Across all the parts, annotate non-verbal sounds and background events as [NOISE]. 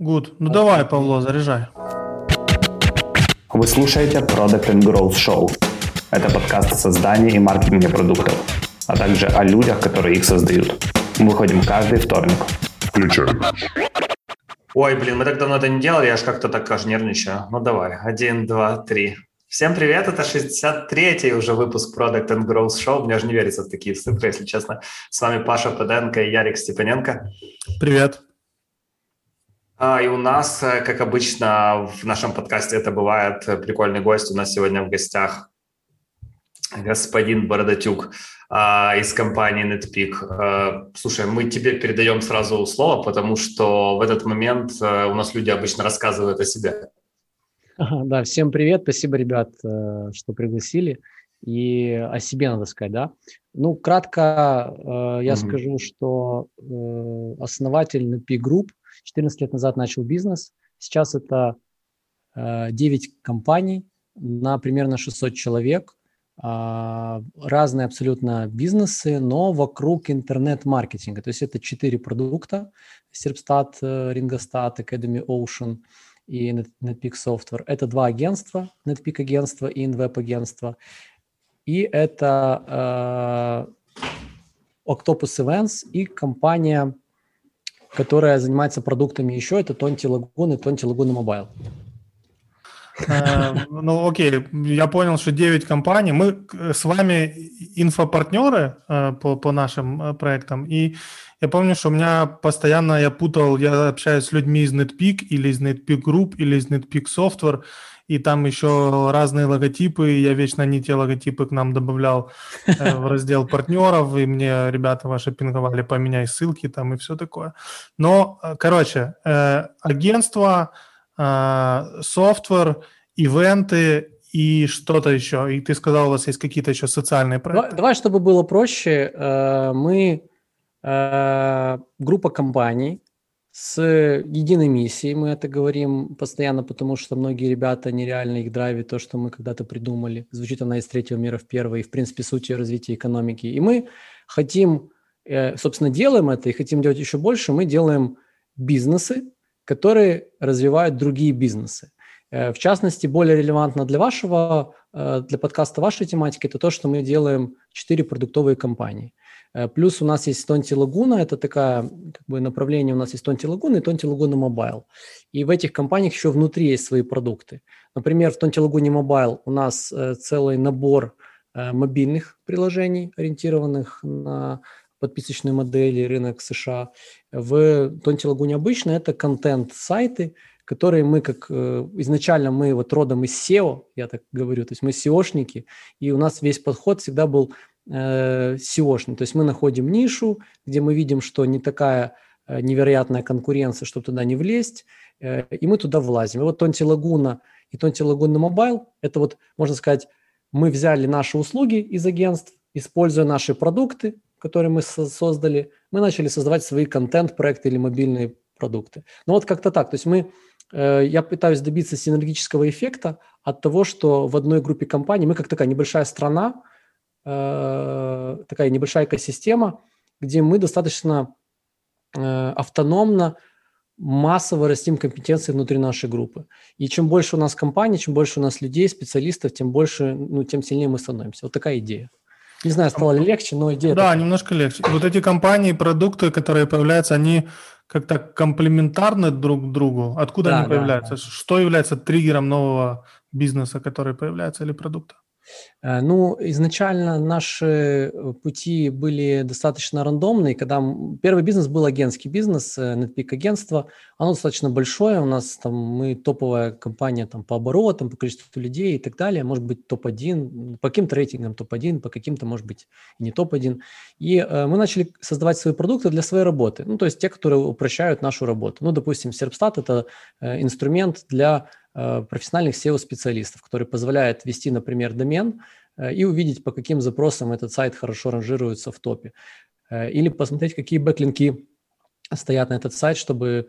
Good. Ну давай, Павло, заряжай. Вы слушаете Product and Growth Show. Это подкаст о создании и маркетинге продуктов, а также о людях, которые их создают. Мы выходим каждый вторник. Включаем. Ой, блин, мы так давно это не делали, я аж как-то так аж нервничаю. Ну давай, один, два, три. Всем привет, это 63-й уже выпуск Product and Growth Show. Мне же не верится в такие цифры, если честно. С вами Паша Педенко и Ярик Степаненко. Привет. А, и у нас, э, как обычно, в нашем подкасте это бывает, э, прикольный гость. У нас сегодня в гостях господин Бородатюк а, из компании NetPeak. А, слушай, мы тебе передаем сразу слово, потому что в этот момент а, у нас люди обычно рассказывают о себе. Да, всем привет, спасибо, ребят, что пригласили. И о себе надо сказать, да. Ну, кратко э, я mm-hmm. скажу, что э, основатель NetPeak Group – 14 лет назад начал бизнес. Сейчас это 9 э, компаний на примерно 600 человек. А, разные абсолютно бизнесы, но вокруг интернет-маркетинга. То есть это 4 продукта. Serpstat, Ringostat, Academy Ocean и NetPeak Software. Это два агентства, NetPeak агентство и InWeb агентство. И это э, Octopus Events и компания которая занимается продуктами еще, это Tonti Laguna и Tonti Laguna Mobile. Ну, окей, я понял, что 9 компаний. Мы с вами инфопартнеры э, по, по нашим э, проектам, и я помню, что у меня постоянно я путал, я общаюсь с людьми из NetPeak или из NetPeak Group или из NetPeak Software, и там еще разные логотипы, я вечно не те логотипы к нам добавлял э, [LAUGHS] в раздел партнеров, и мне ребята ваши пинговали, поменяй ссылки там и все такое. Но, э, короче, э, агентство, софтвер, ивенты и что-то еще. И ты сказал, у вас есть какие-то еще социальные проекты. Давай, давай чтобы было проще, мы группа компаний, с единой миссией, мы это говорим постоянно, потому что многие ребята нереально их драйвит то, что мы когда-то придумали. Звучит она из третьего мира в первый, и в принципе суть развития экономики. И мы хотим, э, собственно, делаем это и хотим делать еще больше, мы делаем бизнесы, которые развивают другие бизнесы. Э, в частности, более релевантно для вашего, э, для подкаста вашей тематики, это то, что мы делаем четыре продуктовые компании – Э, плюс у нас есть Tonti Laguna, это такое как бы направление, у нас есть Tonti Laguna и Tonti Laguna Mobile. И в этих компаниях еще внутри есть свои продукты. Например, в Тонти Лагуне Mobile у нас э, целый набор э, мобильных приложений, ориентированных на подписочные модели, рынок США. В Тонти Лагуне обычно это контент-сайты, которые мы как изначально мы вот родом из SEO, я так говорю, то есть мы SEOшники, и у нас весь подход всегда был э, SEOшный. То есть мы находим нишу, где мы видим, что не такая э, невероятная конкуренция, чтобы туда не влезть, э, и мы туда влазим. И вот Tonti Laguna и Tonti Laguna Mobile, это вот, можно сказать, мы взяли наши услуги из агентств, используя наши продукты, которые мы создали, мы начали создавать свои контент-проекты или мобильные продукты. Ну вот как-то так. То есть мы, э, я пытаюсь добиться синергического эффекта от того, что в одной группе компаний, мы как такая небольшая страна, Э, такая небольшая экосистема, где мы достаточно э, автономно массово растим компетенции внутри нашей группы. И чем больше у нас компаний, чем больше у нас людей, специалистов, тем больше, ну, тем сильнее мы становимся. Вот такая идея. Не знаю, стало ли легче, но идея... Да, такая. немножко легче. Вот эти компании, продукты, которые появляются, они как-то комплементарны друг другу. Откуда да, они появляются? Да, да. Что является триггером нового бизнеса, который появляется, или продукта? Э, ну, изначально наши э, пути были достаточно рандомные. Когда первый бизнес был агентский бизнес, э, NetPeak агентство, оно достаточно большое. У нас там мы топовая компания там по оборотам, по количеству людей и так далее. Может быть топ-1, по каким-то рейтингам топ-1, по каким-то, может быть, не топ-1. И э, мы начали создавать свои продукты для своей работы. Ну, то есть те, которые упрощают нашу работу. Ну, допустим, Serpstat – это э, инструмент для профессиональных SEO-специалистов, который позволяет ввести, например, домен э, и увидеть, по каким запросам этот сайт хорошо ранжируется в топе. Э, или посмотреть, какие бэклинки стоят на этот сайт, чтобы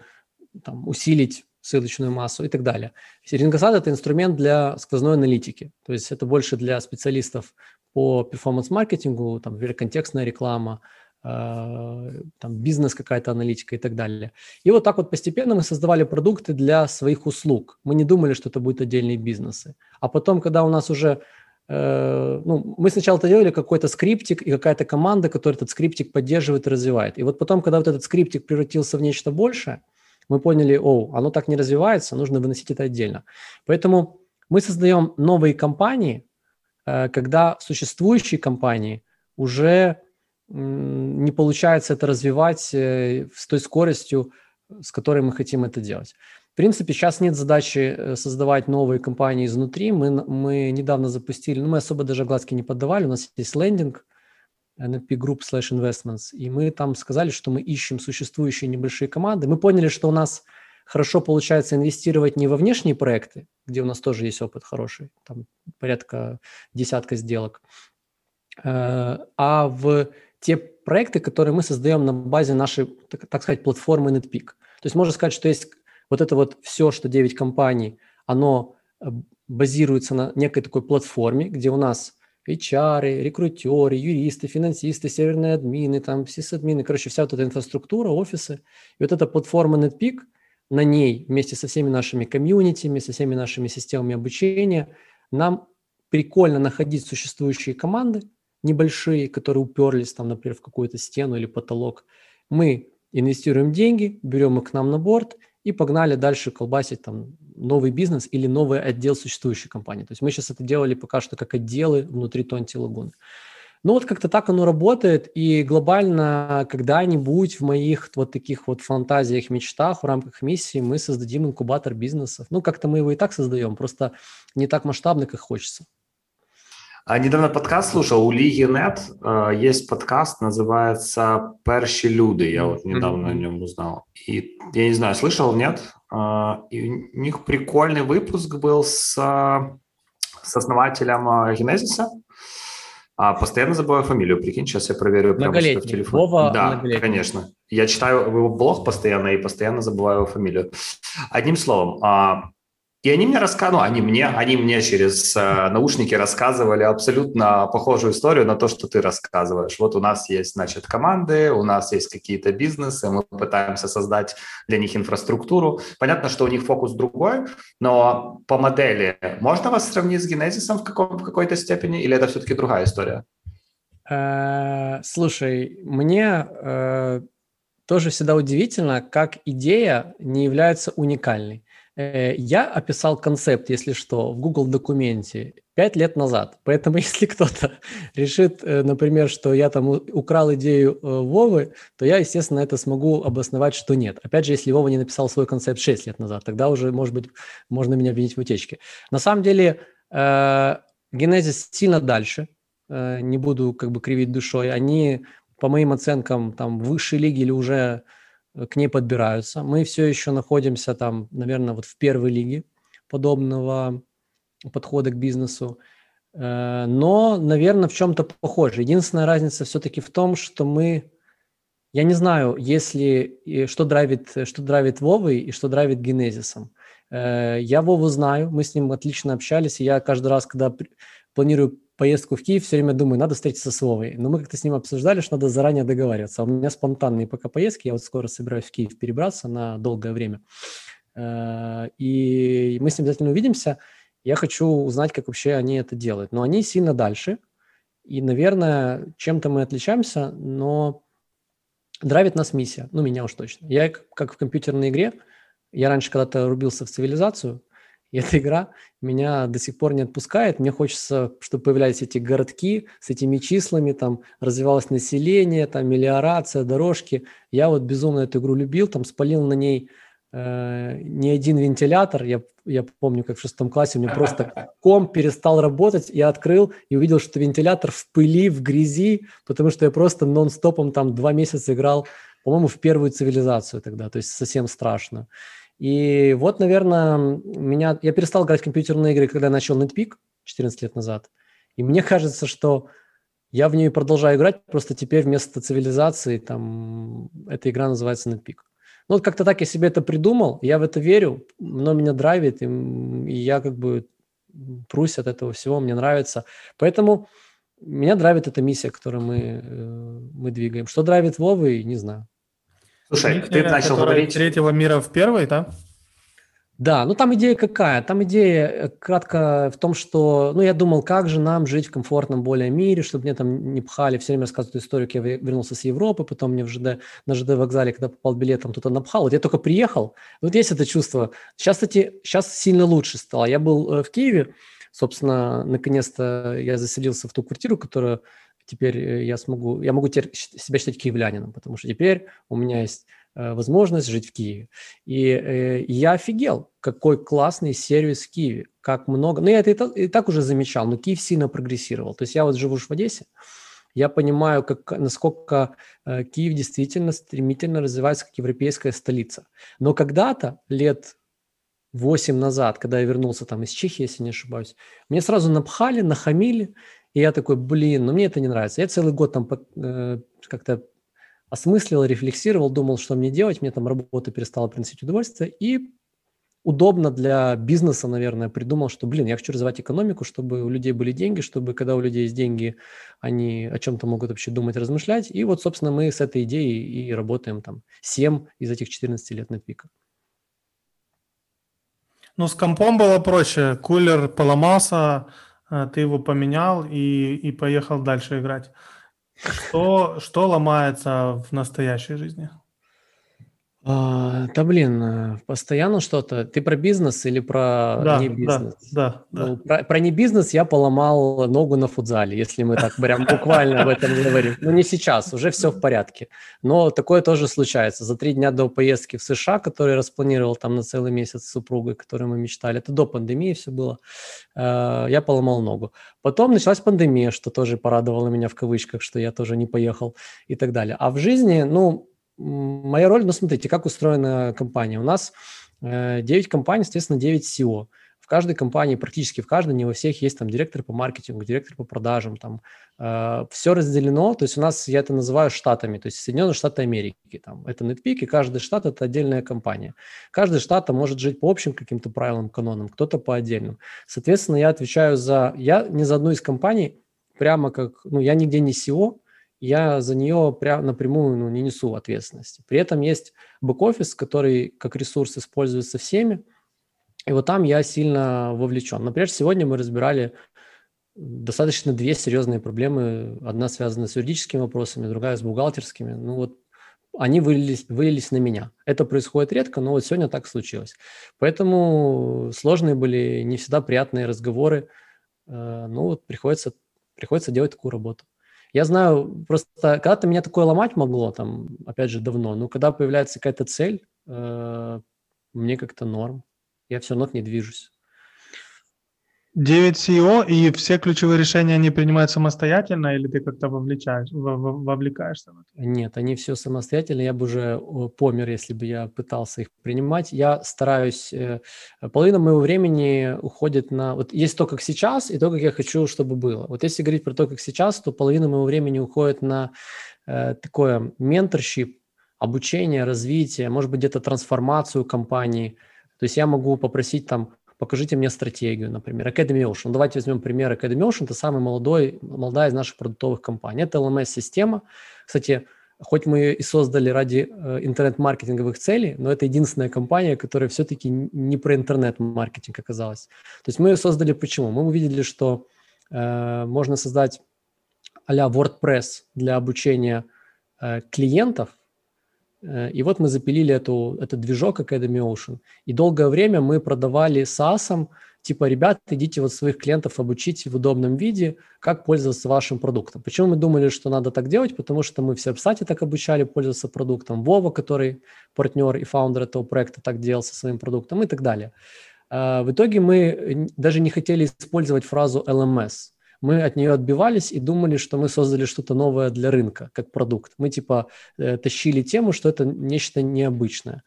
там, усилить ссылочную массу и так далее. Рингосад – это инструмент для сквозной аналитики, то есть это больше для специалистов по перформанс-маркетингу, там, контекстная реклама, там бизнес какая-то аналитика и так далее. И вот так вот постепенно мы создавали продукты для своих услуг. Мы не думали, что это будут отдельные бизнесы. А потом, когда у нас уже Э, ну, мы сначала это делали какой-то скриптик и какая-то команда, которая этот скриптик поддерживает и развивает. И вот потом, когда вот этот скриптик превратился в нечто большее, мы поняли, о, оно так не развивается, нужно выносить это отдельно. Поэтому мы создаем новые компании, э, когда существующие компании уже не получается это развивать э, с той скоростью, с которой мы хотим это делать. В принципе, сейчас нет задачи э, создавать новые компании изнутри. Мы, мы недавно запустили, ну, мы особо даже глазки не поддавали, у нас есть лендинг, NLP Group slash Investments, и мы там сказали, что мы ищем существующие небольшие команды. Мы поняли, что у нас хорошо получается инвестировать не во внешние проекты, где у нас тоже есть опыт хороший, там порядка десятка сделок, э, а в те проекты, которые мы создаем на базе нашей, так, так сказать, платформы NetPeak. То есть можно сказать, что есть вот это вот все, что 9 компаний, оно э, базируется на некой такой платформе, где у нас HR, рекрутеры, юристы, финансисты, серверные админы, там сисадмины, короче, вся вот эта инфраструктура, офисы. И вот эта платформа NetPeak, на ней вместе со всеми нашими комьюнитими, со всеми нашими системами обучения, нам прикольно находить существующие команды, небольшие, которые уперлись там, например, в какую-то стену или потолок. Мы инвестируем деньги, берем их к нам на борт – и погнали дальше колбасить там новый бизнес или новый отдел существующей компании. То есть мы сейчас это делали пока что как отделы внутри Тонти Лагуны. Ну вот как-то так оно работает, и глобально когда-нибудь в моих вот таких вот фантазиях, мечтах в рамках миссии мы создадим инкубатор бизнесов. Ну как-то мы его и так создаем, просто не так масштабно, как хочется. А недавно подкаст слушал у Лиги Нет. Э, есть подкаст, называется «Перші люди». Я вот недавно mm-hmm. о нем узнал. И я не знаю, слышал, нет? Э, и у них прикольный выпуск был с, с основателем э, Генезиса. А, постоянно забываю фамилию, прикинь, сейчас я проверю прямо в телефоне. Вова да, конечно. Я читаю его блог постоянно и постоянно забываю его фамилию. Одним словом, а, и они мне рассказывали, ну, они мне, они мне через э, наушники рассказывали абсолютно похожую историю на то, что ты рассказываешь. Вот у нас есть, значит, команды, у нас есть какие-то бизнесы, мы пытаемся создать для них инфраструктуру. Понятно, что у них фокус другой, но по модели можно вас сравнить с генезисом в, каком, в какой-то степени, или это все-таки другая история? Э, слушай, мне э, тоже всегда удивительно, как идея не является уникальной. Э, я описал концепт, если что, в Google документе пять лет назад. Поэтому [LAUGHS] если кто-то решит, э, например, что я там украл идею э, Вовы, то я, естественно, это смогу обосновать, что нет. Опять же, если Вова не написал свой концепт 6 лет назад, тогда уже, может быть, можно меня обвинить в утечке. На самом деле, Генезис сильно дальше, не буду как бы кривить душой. Они, по моим оценкам, там высшей лиги или уже к ней подбираются. Мы все еще находимся там, наверное, вот в первой лиге подобного подхода к бизнесу. Э, но, наверное, в чем-то похоже. Единственная разница все-таки в том, что мы, я не знаю, если что драйвит, что драйвит Вовой и что драйвит Генезисом. Э, я Вову знаю, мы с ним отлично общались, и я каждый раз, когда планирую поездку в Киев, все время думаю, надо встретиться с Вовой. Но мы как-то с ним обсуждали, что надо заранее договариваться. А у меня спонтанные пока поездки, я вот скоро собираюсь в Киев перебраться на долгое время. Э, и мы с ним обязательно увидимся. Я хочу узнать, как вообще они это делают. Но они сильно дальше. И, наверное, чем-то мы отличаемся, но драйвит нас миссия. Ну, меня уж точно. Я как в компьютерной игре, я раньше когда-то рубился в цивилизацию – [LAUGHS] и эта игра меня до сих пор не отпускает. Мне хочется, чтобы появлялись эти городки с этими числами, там развивалось население, там мелиорация, дорожки. Я вот безумно эту игру любил, там спалил на ней э, не один вентилятор. Я, я помню, как в шестом классе у меня просто [LAUGHS] ком перестал работать. Я открыл и увидел, что вентилятор в пыли, в грязи, потому что я просто нон-стопом там два месяца играл, по-моему, в первую цивилизацию тогда, то есть совсем страшно. И вот, наверное, меня... Я перестал играть в компьютерные игры, когда начал NetPeak 14 лет назад. И мне кажется, что я в нее продолжаю играть, просто теперь вместо цивилизации там эта игра называется NetPeak. Ну, вот как-то так я себе это придумал, я в это верю, но меня драйвит, и, и я как бы прусь от этого всего, мне нравится. Поэтому меня драйвит эта миссия, которую мы, мы двигаем. Что драйвит Вовы, не знаю. Слушай, ты начал говорить... Третьего мира в первый, да? Да, ну там идея какая? Там идея э, кратко в том, что, ну я думал, как же нам жить в комфортном более мире, чтобы мне там не пхали, все время рассказывают историю, как я вернулся с Европы, потом мне в ЖД, на ЖД вокзале, когда попал билетом, кто-то напхал. Вот я только приехал, вот есть это чувство. Сейчас, кстати, сейчас сильно лучше стало. Я был э, в Киеве, собственно, наконец-то я заселился в ту квартиру, которую теперь э, я смогу, я могу теперь себя считать киевлянином, потому что теперь у меня есть Э, возможность жить в Киеве. И э, я офигел, какой классный сервис в Киеве, как много. Ну, я это и и так уже замечал, но Киев сильно прогрессировал. То есть я вот живу в Одессе, я понимаю, как, насколько э, Киев действительно стремительно развивается как европейская столица. Но когда-то, лет 8 назад, когда я вернулся там из Чехии, если не ошибаюсь, мне сразу напхали, нахамили, и я такой, блин, ну мне это не нравится. Я целый год там э, как-то осмыслил, рефлексировал, думал, что мне делать, мне там работа перестала приносить удовольствие, и удобно для бизнеса, наверное, придумал, что, блин, я хочу развивать экономику, чтобы у людей были деньги, чтобы когда у людей есть деньги, они о чем-то могут вообще думать, размышлять. И вот, собственно, мы с этой идеей и работаем там 7 из этих 14 лет Netpeak. Ну, с компом было проще. Кулер поломался, ты его поменял и, и поехал дальше играть. Что, что ломается в настоящей жизни? А, да блин, э, постоянно что-то. Ты про бизнес или про да, не бизнес? Да, да. Ну, про, про не бизнес я поломал ногу на футзале, если мы так прям буквально об этом говорим. Ну не сейчас, уже все в порядке. Но такое тоже случается. За три дня до поездки в США, который распланировал там на целый месяц с супругой, которой мы мечтали, это до пандемии все было, э, я поломал ногу. Потом началась пандемия, что тоже порадовало меня в кавычках, что я тоже не поехал и так далее. А в жизни, ну, моя роль, ну, смотрите, как устроена компания. У нас 9 э, компаний, соответственно, 9 SEO. В каждой компании, практически в каждой, не во всех есть там директор по маркетингу, директор по продажам, там э, все разделено, то есть у нас, я это называю штатами, то есть Соединенные Штаты Америки, там, это NetPeak, и каждый штат – это отдельная компания. Каждый штат может жить по общим каким-то правилам, канонам, кто-то по отдельным. Соответственно, я отвечаю за, я не за одну из компаний, прямо как, ну, я нигде не SEO, я за нее прямо напрямую ну, не несу ответственности. При этом есть бэк-офис, который как ресурс используется всеми, и вот там я сильно вовлечен. Например, сегодня мы разбирали достаточно две серьезные проблемы. Одна связана с юридическими вопросами, другая с бухгалтерскими. Ну вот они вылились, вылились на меня. Это происходит редко, но вот сегодня так случилось. Поэтому сложные были, не всегда приятные разговоры. Э, ну вот приходится, приходится делать такую работу. Я знаю, просто когда-то меня такое ломать могло, там, опять же, давно, но когда появляется какая-то цель, э, мне как-то норм. Я все равно к ней движусь. 9 CEO и все ключевые решения они принимают самостоятельно или ты как-то вовлечаешь, вовлекаешься? Нет, они все самостоятельно. Я бы уже помер, если бы я пытался их принимать. Я стараюсь... Э, половина моего времени уходит на... Вот есть то, как сейчас, и то, как я хочу, чтобы было. Вот если говорить про то, как сейчас, то половина моего времени уходит на э, такое менторшип, обучение, развитие, может быть, где-то трансформацию компании. То есть я могу попросить там покажите мне стратегию, например. Academy Ocean. Давайте возьмем пример Academy Ocean. Это самый молодой, молодая из наших продуктовых компаний. Это LMS-система. Кстати, хоть мы и создали ради э, интернет-маркетинговых целей, но это единственная компания, которая все-таки не про интернет-маркетинг оказалась. То есть мы ее создали почему? Мы увидели, что э, можно создать а-ля WordPress для обучения э, клиентов, и вот мы запилили эту, этот движок Academy Ocean. И долгое время мы продавали SaaS, типа, ребят, идите вот своих клиентов обучите в удобном виде, как пользоваться вашим продуктом. Почему мы думали, что надо так делать? Потому что мы все в сайте так обучали пользоваться продуктом. Вова, который партнер и фаундер этого проекта, так делал со своим продуктом и так далее. Э, в итоге мы даже не хотели использовать фразу LMS – мы от нее отбивались и думали, что мы создали что-то новое для рынка, как продукт. Мы типа э, тащили тему, что это нечто необычное.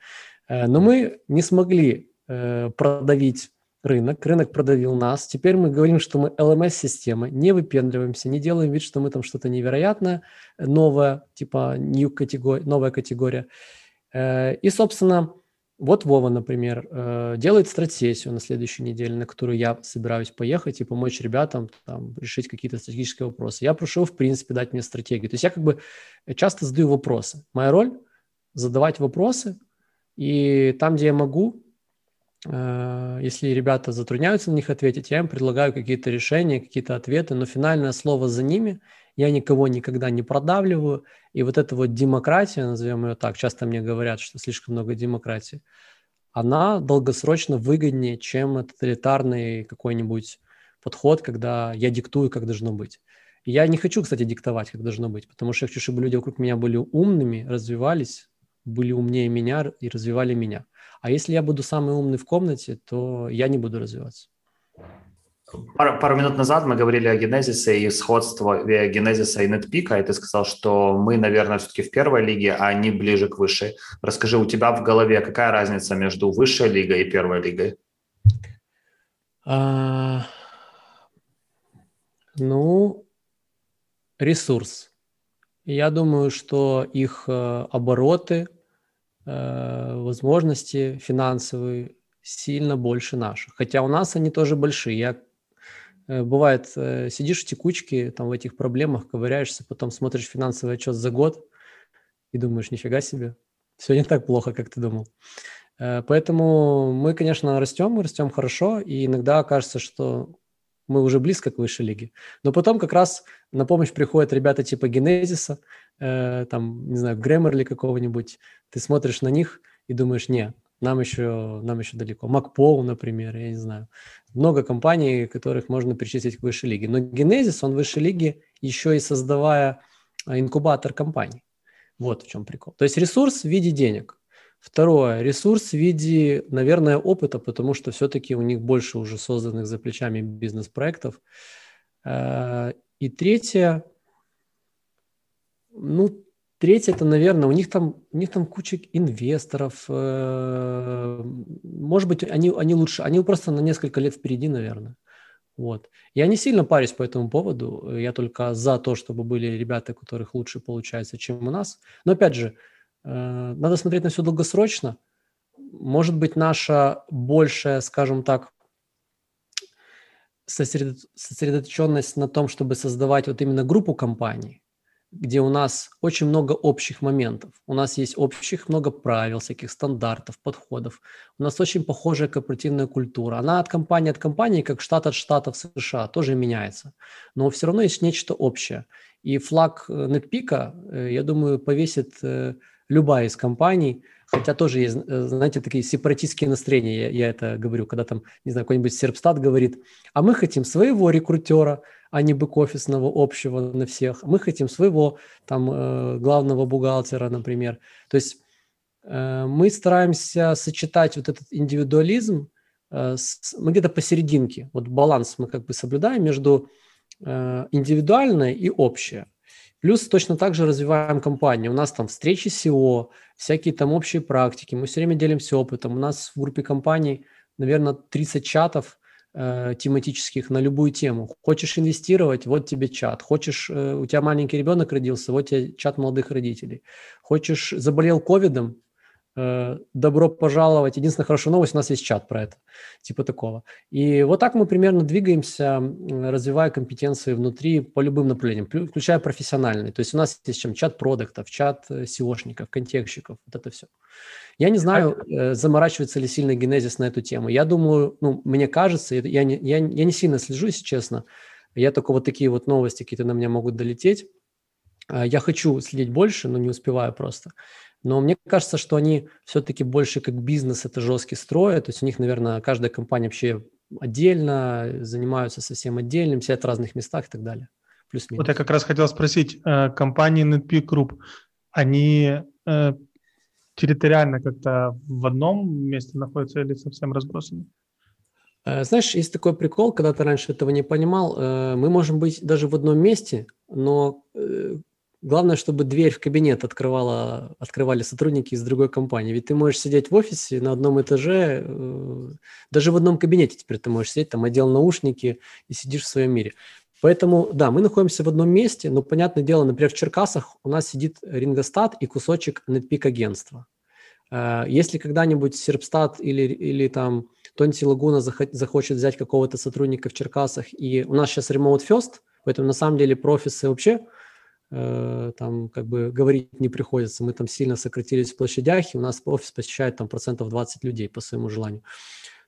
Э, но мы не смогли э, продавить рынок, рынок продавил нас. Теперь мы говорим, что мы LMS-система, не выпендриваемся, не делаем вид, что мы там что-то невероятное, новое, типа new категория, новая категория. И, собственно, Вот Вова, например, э, делает стратсессию на следующей неделе, на которую я собираюсь поехать и помочь ребятам там, решить какие-то стратегические вопросы. Я прошу, в принципе, дать мне стратегию. То есть я как бы часто задаю вопросы. Моя роль – задавать вопросы, и там, где я могу, э, если ребята затрудняются на них ответить, я им предлагаю какие-то решения, какие-то ответы, но финальное слово за ними – я никого никогда не продавливаю, и вот эта вот демократия, назовем ее так, часто мне говорят, что слишком много демократии, она долгосрочно выгоднее, чем тоталитарный какой-нибудь подход, когда я диктую, как должно быть. Я не хочу, кстати, диктовать, как должно быть, потому что я хочу, чтобы люди вокруг меня были умными, развивались, были умнее меня и развивали меня. А если я буду самый умный в комнате, то я не буду развиваться. Пару, пару минут назад мы говорили о генезисе и сходстве генезиса и нетпика, и ты сказал, что мы, наверное, все-таки в первой лиге, а они ближе к высшей. Расскажи, у тебя в голове какая разница между высшей лигой и первой лигой? А, ну, ресурс. Я думаю, что их э, обороты, э, возможности финансовые сильно больше наших. Хотя у нас они тоже большие. Я Э, бывает, э, сидишь в текучке, там в этих проблемах, ковыряешься, потом смотришь финансовый отчет за год и думаешь, нифига себе, все не так плохо, как ты думал. Э, поэтому мы, конечно, растем, мы растем хорошо, и иногда кажется, что мы уже близко к высшей лиге. Но потом как раз на помощь приходят ребята типа Генезиса, там, не знаю, Грэмерли какого-нибудь. Ты смотришь на них и думаешь, не, нам еще, нам еще далеко. Макпоу, например, я не знаю. Много компаний, которых можно перечислить к высшей лиге. Но Genesis, он в высшей лиге еще и создавая а, инкубатор компаний. Вот в чем прикол. То есть ресурс в виде денег. Второе, ресурс в виде, наверное, опыта, потому что все-таки у них больше уже созданных за плечами бизнес-проектов. Э, и третье, ну, Третье, это, наверное, у них там, у них там куча инвесторов. Э, может быть, они, они лучше, они просто на несколько лет впереди, наверное. Вот. Я не сильно парюсь по этому поводу. Я только за то, чтобы были ребята, у которых лучше получается, чем у нас. Но опять же, э, надо смотреть на все долгосрочно. Может быть, наша большая, скажем так, сосредоточенность на том, чтобы создавать вот именно группу компаний, где у нас очень много общих моментов. У нас есть общих много правил, всяких стандартов, подходов. У нас очень похожая корпоративная культура. Она от компании от компании, как штат от штата в США, тоже меняется. Но все равно есть нечто общее. И флаг э, NetPeak, э, я думаю, повесит э, любая из компаний, хотя тоже есть, знаете, такие сепаратистские настроения, я, я это говорю, когда там, не знаю, какой-нибудь Серпстат говорит, а мы хотим своего рекрутера – а не бэк-офисного общего на всех. Мы хотим своего там э, главного бухгалтера, например. То есть э, мы стараемся сочетать вот этот индивидуализм, э, с, мы где-то посерединке, вот баланс мы как бы соблюдаем между индивидуальное и общее. Плюс точно так же развиваем компанию. У нас там встречи SEO, всякие там общие практики. Мы все время делимся опытом. У нас в группе компаний, наверное, 30 чатов, э, тематических на любую тему. Хочешь инвестировать, вот тебе чат. Хочешь, э, у тебя маленький ребенок родился, вот тебе чат молодых родителей. Хочешь, заболел ковидом, добро пожаловать. Единственная хорошая новость, у нас есть чат про это, типа такого. И вот так мы примерно двигаемся, развивая компетенции внутри по любым направлениям, включая профессиональные. То есть у нас есть чем чат продуктов, чат э, SEOшников, контекстщиков, вот это все. Я не знаю, э, заморачивается ли сильно генезис на эту тему. Я думаю, ну, мне кажется, я не, я, я не сильно слежу, если честно. Я только вот такие вот новости какие-то на меня могут долететь. Я хочу следить больше, но не успеваю просто. Но мне кажется, что они все-таки больше как бизнес это жесткий строят. То есть у них, наверное, каждая компания вообще отдельно, занимаются совсем отдельным, сидят в разных местах и так далее. Плюс-минус. Вот я как раз хотел спросить, э, компании NetPeak Group, они э, территориально как-то в одном месте находятся или совсем разбросаны? Э, знаешь, есть такой прикол, когда ты раньше этого не понимал, мы можем быть даже в одном месте, но главное, чтобы дверь в кабинет открывала, открывали сотрудники из другой компании. Ведь ты можешь сидеть в офисе на одном этаже, даже в одном кабинете теперь ты можешь сидеть, там одел наушники и сидишь в своем мире. Поэтому, да, мы находимся в одном месте, но, понятное дело, например, в Черкасах у нас сидит Рингостат и кусочек NetPeak агентства. Э, если когда-нибудь Серпстат или, или там Тонти Лагуна захочет взять какого-то сотрудника в Черкасах, и у нас сейчас remote first, поэтому на самом деле про офисы вообще э, там как бы говорить не приходится. Мы там сильно сократились в площадях, и у нас офис посещает там процентов 20 людей по своему желанию.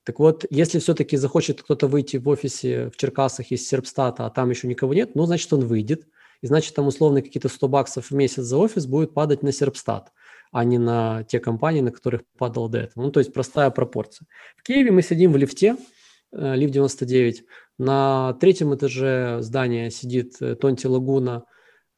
Так вот, если все-таки захочет кто-то выйти в офисе в Черкасах из Серпстата, а там еще никого нет, ну, значит, он выйдет. И значит, там условно какие-то 100 баксов в месяц за офис будет падать на Серпстат а не на те компании, на которых падал до этого. Ну, то есть простая пропорция. В Киеве мы сидим в лифте, э, LIFT99. На третьем этаже здания сидит э, Tonti Laguna,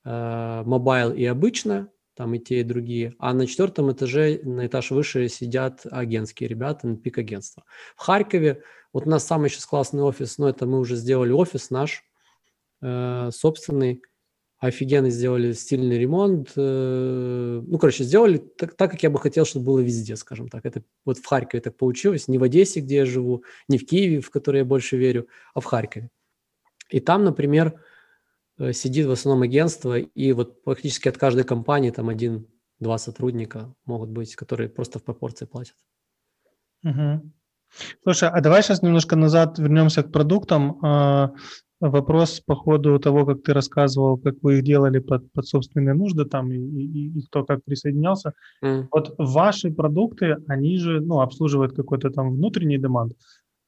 Mobile и обычная, там и те, и другие. А на четвертом этаже, на этаж выше сидят агентские ребята, пик агентства. В Харькове, вот у нас самый сейчас классный офис, но это мы уже сделали офис наш, э, собственный, офигенно сделали стильный ремонт. Э, ну, короче, сделали так, так, как я бы хотел, чтобы было везде, скажем так. Это вот в Харькове так получилось, не в Одессе, где я живу, не в Киеве, в который я больше верю, а в Харькове. И там, например, э, сидит в основном агентство, и вот практически от каждой компании там один-два сотрудника могут быть, которые просто в пропорции платят. Угу. Слушай, а давай сейчас немножко назад вернемся к продуктам. А, вопрос по ходу того, как ты рассказывал, как вы их делали под, под собственные нужды там и, и, и кто как присоединялся. Mm. Вот ваши продукты, они же ну, обслуживают какой-то там внутренний демант, э,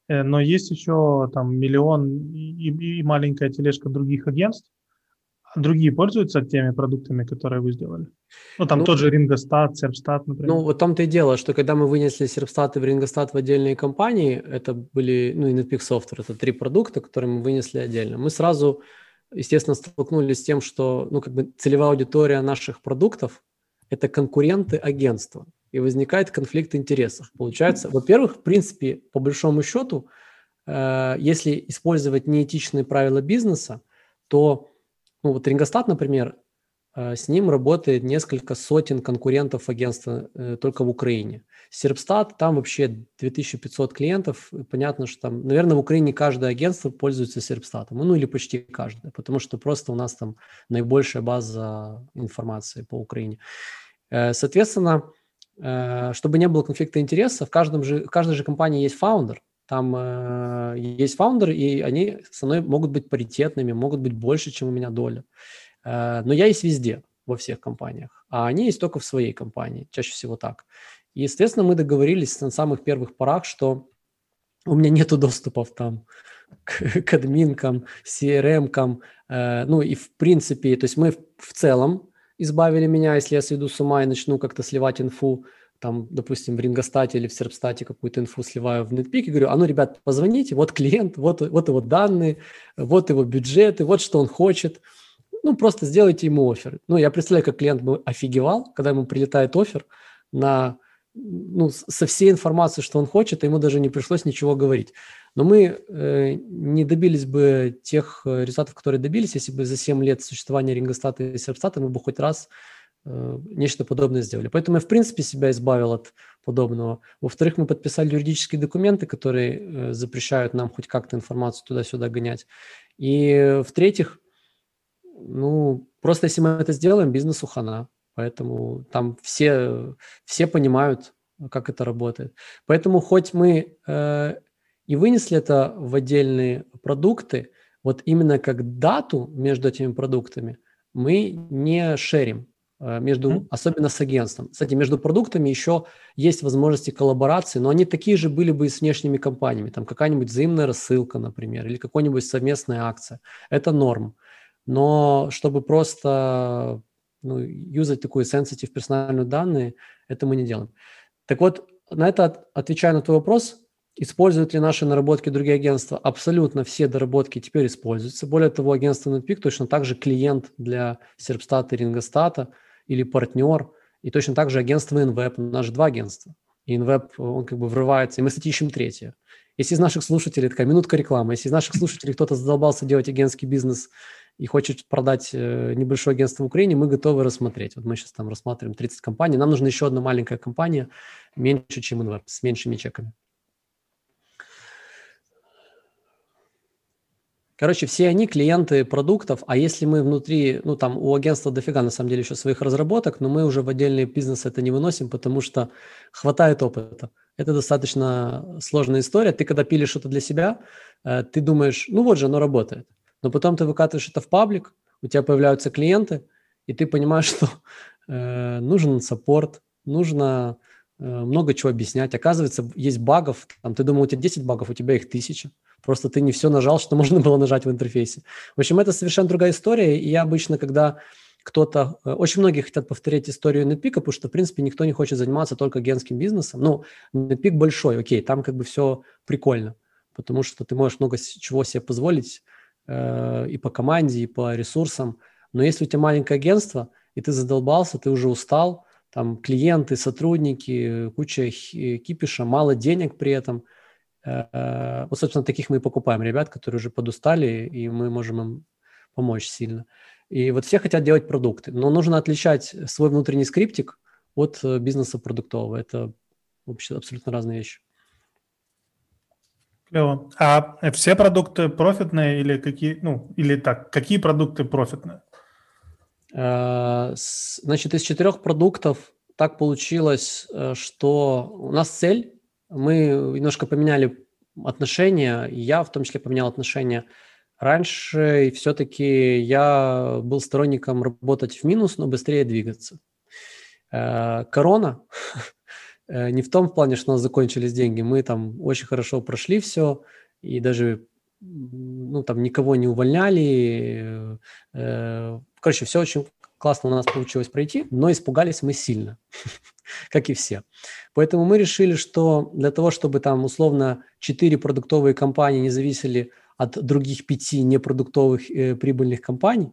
но есть еще там миллион и, и маленькая тележка других агентств, другие пользуются теми продуктами, которые вы сделали? Ну, там ну, тот же Рингостат, Серпстат, например. Ну, вот том-то и дело, что когда мы вынесли Серпстат и Рингостат в отдельные компании, это были, ну, и Netpeak Software, это три продукта, которые мы вынесли отдельно. Мы сразу, естественно, столкнулись с тем, что, ну, как бы целевая аудитория наших продуктов – это конкуренты агентства, и возникает конфликт интересов. Получается, во-первых, в принципе, по большому счету, э, если использовать неэтичные правила бизнеса, то ну вот Рингостат, например, э, с ним работает несколько сотен конкурентов агентства э, только в Украине. Серпстат, там вообще 2500 клиентов. Понятно, что там, наверное, в Украине каждое агентство пользуется Серпстатом. Ну или почти каждое, потому что просто у нас там наибольшая база информации по Украине. Соответственно, чтобы не было конфликта интересов, в, каждом же, в каждой же компании есть фаундер, там э, есть фаундеры, и они со мной могут быть паритетными, могут быть больше, чем у меня доля. Э, но я есть везде, во всех компаниях, а они есть только в своей компании, чаще всего так. И, естественно, мы договорились на самых первых порах, что у меня нет доступов там к, к админкам, CRM-кам, э, ну и в принципе, то есть мы в, в целом избавили меня, если я сойду с ума и начну как-то сливать инфу, там, допустим, в Рингостате или в Серпстате какую-то инфу сливаю в NetPeak и говорю, а ну, ребят, позвоните, вот клиент, вот, вот его данные, вот его бюджеты, вот что он хочет. Ну, просто сделайте ему офер. Ну, я представляю, как клиент бы офигевал, когда ему прилетает офер на, ну, со всей информацией, что он хочет, ему даже не пришлось ничего говорить. Но мы э, не добились бы тех э, результатов, которые добились, если бы за 7 лет существования Рингостата и Серпстата мы бы хоть раз Э, нечто подобное сделали. Поэтому я, в принципе, себя избавил от подобного. Во-вторых, мы подписали юридические документы, которые э, запрещают нам хоть как-то информацию туда-сюда гонять. И в-третьих, ну, просто если мы это сделаем, бизнесу хана. Поэтому там все, все понимают, как это работает. Поэтому хоть мы э, и вынесли это в отдельные продукты, вот именно как дату между этими продуктами мы не шерим. Э, между, mm-hmm. особенно с агентством. Кстати, между продуктами еще есть возможности коллаборации, но они такие же были бы и с внешними компаниями. Там какая-нибудь взаимная рассылка, например, или какая-нибудь совместная акция. Это норм. Но чтобы просто ну, юзать такую sensitive персональные данные, это мы не делаем. Так вот, на это отвечая на твой вопрос, используют ли наши наработки другие агентства? Абсолютно все доработки теперь используются. Более того, агентство NetPeak точно так же клиент для Серпстата и Рингостата – или партнер, и точно так же агентство InWeb, же два агентства, и InWeb, он как бы врывается, и мы, кстати, ищем третье. Если из наших слушателей, такая минутка рекламы, если из наших слушателей кто-то задолбался делать агентский бизнес и хочет продать э, небольшое агентство в Украине, мы готовы рассмотреть. Вот мы сейчас там рассматриваем 30 компаний. Нам нужна еще одна маленькая компания, меньше, чем InWeb, с меньшими чеками. Короче, все они клиенты продуктов, а если мы внутри, ну там у агентства дофига на самом деле еще своих разработок, но мы уже в отдельный бизнес это не выносим, потому что хватает опыта. Это достаточно сложная история. Ты когда пилишь что-то для себя, э, ты думаешь, ну вот же, оно работает. Но потом ты выкатываешь это в паблик, у тебя появляются клиенты, и ты понимаешь, [LAUGHS] что э, нужен саппорт, нужно э, много чего объяснять. Оказывается, есть багов, там, ты думал, у тебя 10 багов, у тебя их тысяча. Просто ты не все нажал, что [LAUGHS] можно было нажать в интерфейсе. В общем, это совершенно другая история. И я обычно, когда кто-то... Э, очень многие хотят повторять историю NetPeak, потому что, в принципе, никто не хочет заниматься только агентским бизнесом. Ну, NetPeak большой, окей, там как бы все прикольно, потому что ты можешь много чего себе позволить э, и по команде, и по ресурсам. Но если у тебя маленькое агентство, и ты задолбался, ты уже устал, там клиенты, сотрудники, куча кипиша, мало денег при этом – Э, вот, собственно, таких мы и покупаем ребят, которые уже подустали, и мы можем им помочь сильно. И вот все хотят делать продукты, но нужно отличать свой внутренний скриптик от э, бизнеса продуктового. Это вообще абсолютно разные вещи. Клево. А все продукты профитные или какие, ну, или так, какие продукты профитные? Э, значит, из четырех продуктов так получилось, что у нас цель мы немножко поменяли отношения, я в том числе поменял отношения. Раньше все-таки я был сторонником работать в минус, но быстрее двигаться. Э, корона э, [LAUGHS] не в том плане, что у нас закончились деньги. Мы там очень хорошо прошли все, и даже ну, там никого не увольняли. Э, короче, все очень классно у нас получилось пройти, но испугались мы сильно, [LAUGHS] как и все. Поэтому мы решили, что для того, чтобы там условно 4 продуктовые компании не зависели от других пяти непродуктовых э, прибыльных компаний,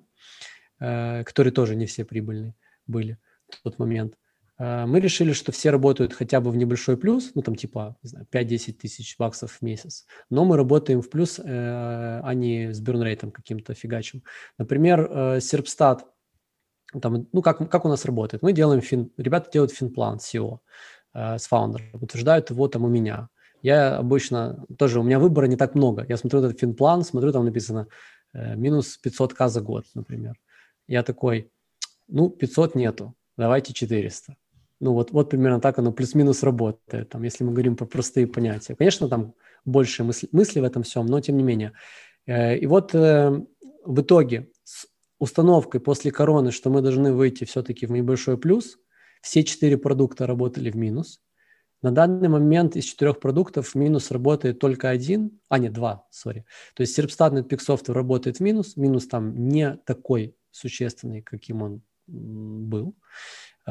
э, которые тоже не все прибыльные были в тот момент, э, мы решили, что все работают хотя бы в небольшой плюс, ну там типа, не знаю, 5-10 тысяч баксов в месяц, но мы работаем в плюс, э, а не с бернрейтом каким-то фигачим. Например, э, Серпстат, там, ну как, как у нас работает? Мы делаем фин, ребята делают финплан SEO, э, с фаундером, утверждают его там у меня. Я обычно тоже, у меня выбора не так много. Я смотрю этот финплан, смотрю, там написано э, минус 500к за год, например. Я такой, ну, 500 нету, давайте 400. Ну, вот, вот примерно так оно плюс-минус работает, там, если мы говорим про простые понятия. Конечно, там больше мысли, мысли в этом всем, но тем не менее. Э, и вот э, в итоге с установкой после короны, что мы должны выйти все-таки в небольшой плюс – все четыре продукта работали в минус. На данный момент из четырех продуктов в минус работает только один, а нет, два, сори. То есть Serpstat Netpeak Software работает в минус, минус там не такой существенный, каким он был.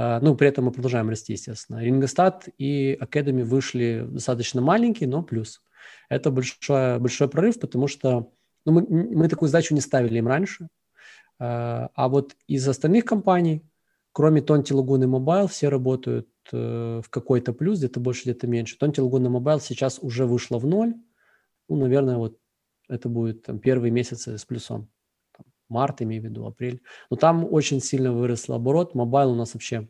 Э, ну, при этом мы продолжаем расти, естественно. Ringostat и Academy вышли достаточно маленькие, но плюс. Это большой, большой прорыв, потому что ну, мы, мы такую задачу не ставили им раньше. Э, а вот из остальных компаний, Кроме Тонти Лагуны Mobile, все работают э, в какой-то плюс, где-то больше, где-то меньше. Tonti Laguna Mobile сейчас уже вышла в ноль. Ну, наверное, вот это будет там, первые месяцы с плюсом. Март, имею в виду, апрель. Но там очень сильно вырос оборот. Mobile у нас вообще...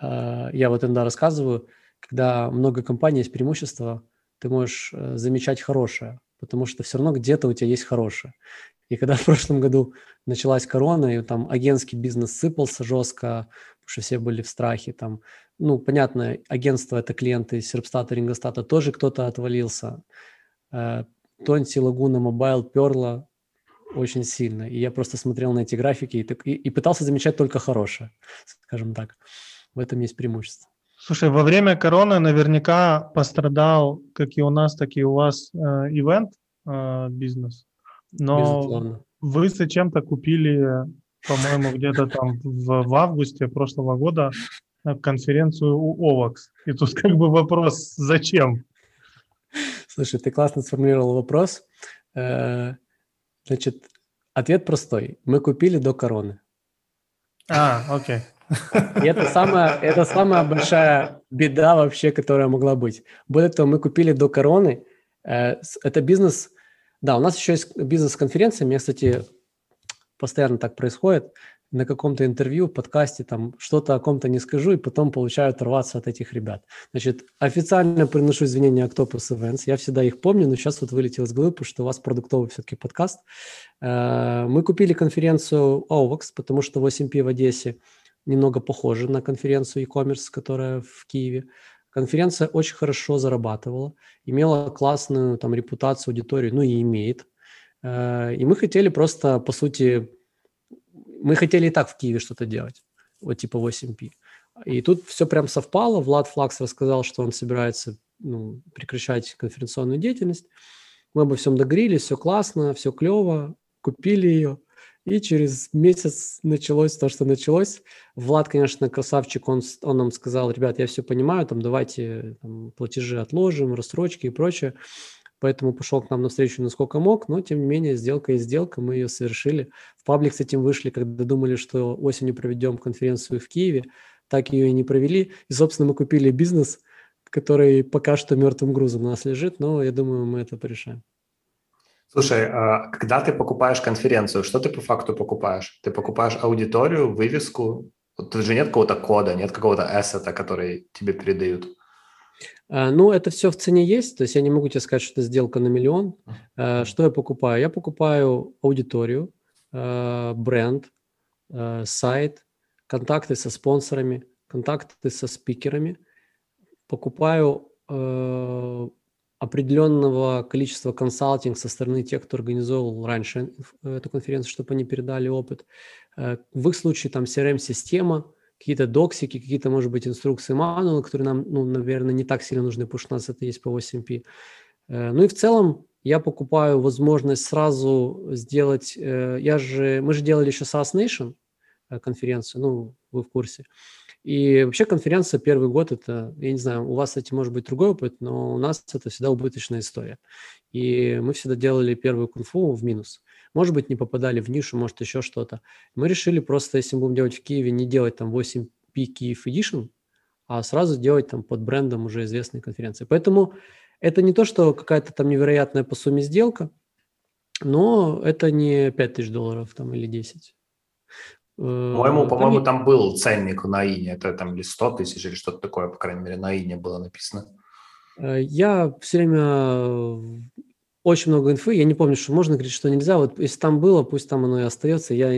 Э, я вот иногда рассказываю, когда много компаний есть преимущество, ты можешь э, замечать хорошее, потому что все равно где-то у тебя есть хорошее. И когда в прошлом году началась корона, и там агентский бизнес сыпался жестко, потому что все были в страхе, там, ну, понятно, агентство – это клиенты Serpstat а, Ringostat а, тоже кто-то отвалился. Э, Tonti Laguna Mobile перла очень сильно. И я просто смотрел на эти графики и, и, и пытался замечать только хорошее, скажем так. В этом есть преимущество. Слушай, во время короны наверняка пострадал, как и у нас, так и у вас, э, ивент э, бизнес. Но Безусловно. вы зачем-то купили, по-моему, где-то там в, в августе прошлого года конференцию у OVAX. И тут как бы вопрос, зачем? Слушай, ты классно сформулировал вопрос. Значит, ответ простой. Мы купили до короны. А, окей. И это самая, это самая большая беда вообще, которая могла быть. Более того, мы купили до короны. Э, это бизнес да, у нас еще есть бизнес-конференция. Мне, кстати, постоянно так происходит. На каком-то интервью, подкасте, там что-то о ком-то не скажу, и потом получаю оторваться от этих ребят. Значит, официально приношу извинения Octopus Events. Я всегда их помню, но сейчас вот вылетел из головы, потому что у вас продуктовый все-таки подкаст. Э, мы купили конференцию OVAX, потому что 8P в Одессе немного похожа на конференцию e-commerce, которая в Киеве. Конференция очень хорошо зарабатывала, имела классную там репутацию, аудиторию, ну и имеет. Э, и мы хотели просто, по сути, мы хотели и так в Киеве что-то делать, вот типа 8P. И тут все прям совпало. Влад Флакс рассказал, что он собирается ну, прекращать конференционную деятельность. Мы обо всем договорились, все классно, все клево, купили ее. И через месяц началось то, что началось. Влад, конечно, красавчик, он, он нам сказал, ребят, я все понимаю, там давайте там, платежи отложим, рассрочки и прочее. Поэтому пошел к нам навстречу насколько мог, но тем не менее сделка и сделка, мы ее совершили. В паблик с этим вышли, когда думали, что осенью проведем конференцию в Киеве, так ее и не провели. И, собственно, мы купили бизнес, который пока что мертвым грузом у нас лежит, но я думаю, мы это порешаем. Слушай, а когда ты покупаешь конференцию, что ты по факту покупаешь? Ты покупаешь аудиторию, вывеску? Тут же нет какого-то кода, нет какого-то эссета, который тебе передают. А, ну, это все в цене есть, то есть я не могу тебе сказать, что это сделка на миллион. А, что я покупаю? Я покупаю аудиторию, бренд, сайт, контакты со спонсорами, контакты со спикерами. Покупаю определенного количества консалтинг со стороны тех, кто организовывал раньше эту конференцию, чтобы они передали опыт. В их случае там CRM-система, какие-то доксики, какие-то, может быть, инструкции, мануалы, которые нам, ну, наверное, не так сильно нужны, потому что у нас это есть по 8P. Э, ну и в целом я покупаю возможность сразу сделать, э, я же, мы же делали еще SaaS Nation конференцию, ну, вы в курсе. И вообще конференция первый год это, я не знаю, у вас, кстати, может быть другой опыт, но у нас это всегда убыточная история. И мы всегда делали первую кунфу в минус. Может быть, не попадали в нишу, может, еще что-то. Мы решили просто, если мы будем делать в Киеве, не делать там 8 P Киев Edition, а сразу делать там под брендом уже известной конференции. Поэтому это не то, что какая-то там невероятная по сумме сделка, но это не 5 тысяч долларов там или 10. По-моему, э, по-моему, там был ценник на Ине, это там или 100 тысяч, или что-то такое, по крайней мере, на Ине было написано. Э, я все время э, очень много инфы, я не помню, что можно говорить, что нельзя. Вот если там было, пусть там оно и остается. Я,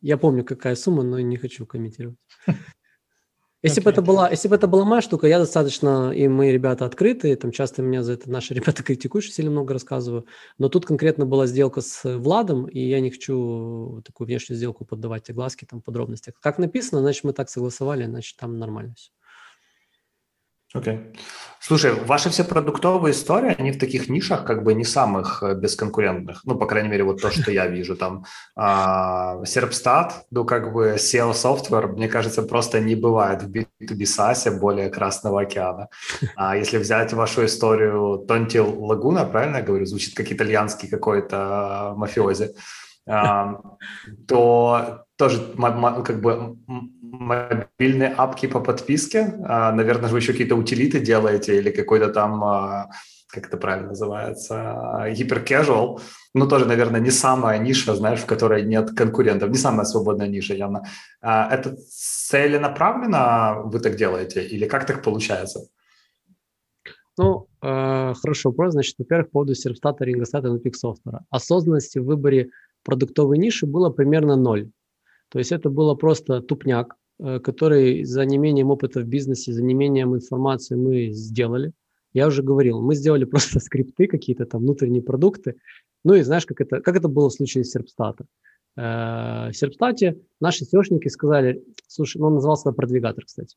я помню, какая сумма, но не хочу комментировать. [LAUGHS] Если okay. бы это была, если бы это была моя штука, я достаточно, и мои ребята открытые, там часто меня за это наши [LAUGHS] ребята критикуют, что сильно много рассказываю, но тут конкретно была сделка с Владом, и я не хочу такую внешнюю сделку поддавать те глазки, там, подробности. Как написано, значит, мы так согласовали, значит, там нормально все. Окей. Okay. Слушай, ваши все продуктовые истории, они в таких нишах как бы не самых э, бесконкурентных. Ну, по крайней мере, вот то, что я вижу. Там а, Серпстат, ну, как бы SEO software, мне кажется, просто не бывает в B2B SaaS более Красного океана. А если взять вашу историю Тонти Лагуна, правильно я говорю, звучит как итальянский какой-то мафиози, а, то тоже как бы мобильные апки по подписке. А, наверное, вы еще какие-то утилиты делаете или какой-то там, а, как это правильно называется, гиперкэжуал. Ну, тоже, наверное, не самая ниша, знаешь, в которой нет конкурентов, не самая свободная ниша явно. Это целенаправленно вы так делаете или как так получается? Ну, э, хороший вопрос. Значит, во-первых, по поводу сервстата, рингостата и софтвера. Осознанности в выборе продуктовой ниши было примерно ноль. То есть это было просто тупняк, э, который за неимением опыта в бизнесе, за неимением информации мы сделали. Я уже говорил, мы сделали [LAUGHS] просто скрипты, какие-то там внутренние продукты. Ну и знаешь, как это, как это было в случае Серпстата. Э, в Серпстате наши SEOшники сказали, слушай, ну он назывался продвигатор, кстати.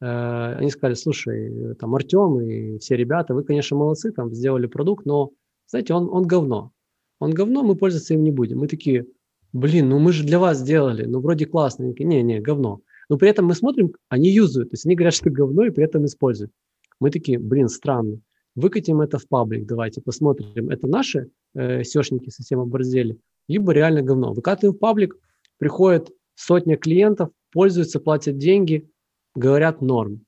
Э, они сказали, слушай, там Артем и все ребята, вы, конечно, молодцы, там сделали продукт, но, знаете, он, он говно. Он говно, мы пользоваться им не будем. Мы такие, блин, ну мы же для вас сделали, ну вроде классно. Не, не, говно. Но при этом мы смотрим, они юзают, то есть они говорят, что говно и при этом используют. Мы такие, блин, странно. Выкатим это в паблик, давайте посмотрим, это наши э, сешники совсем оборзели, либо реально говно. Выкатываем в паблик, приходит сотня клиентов, пользуются, платят деньги, говорят норм.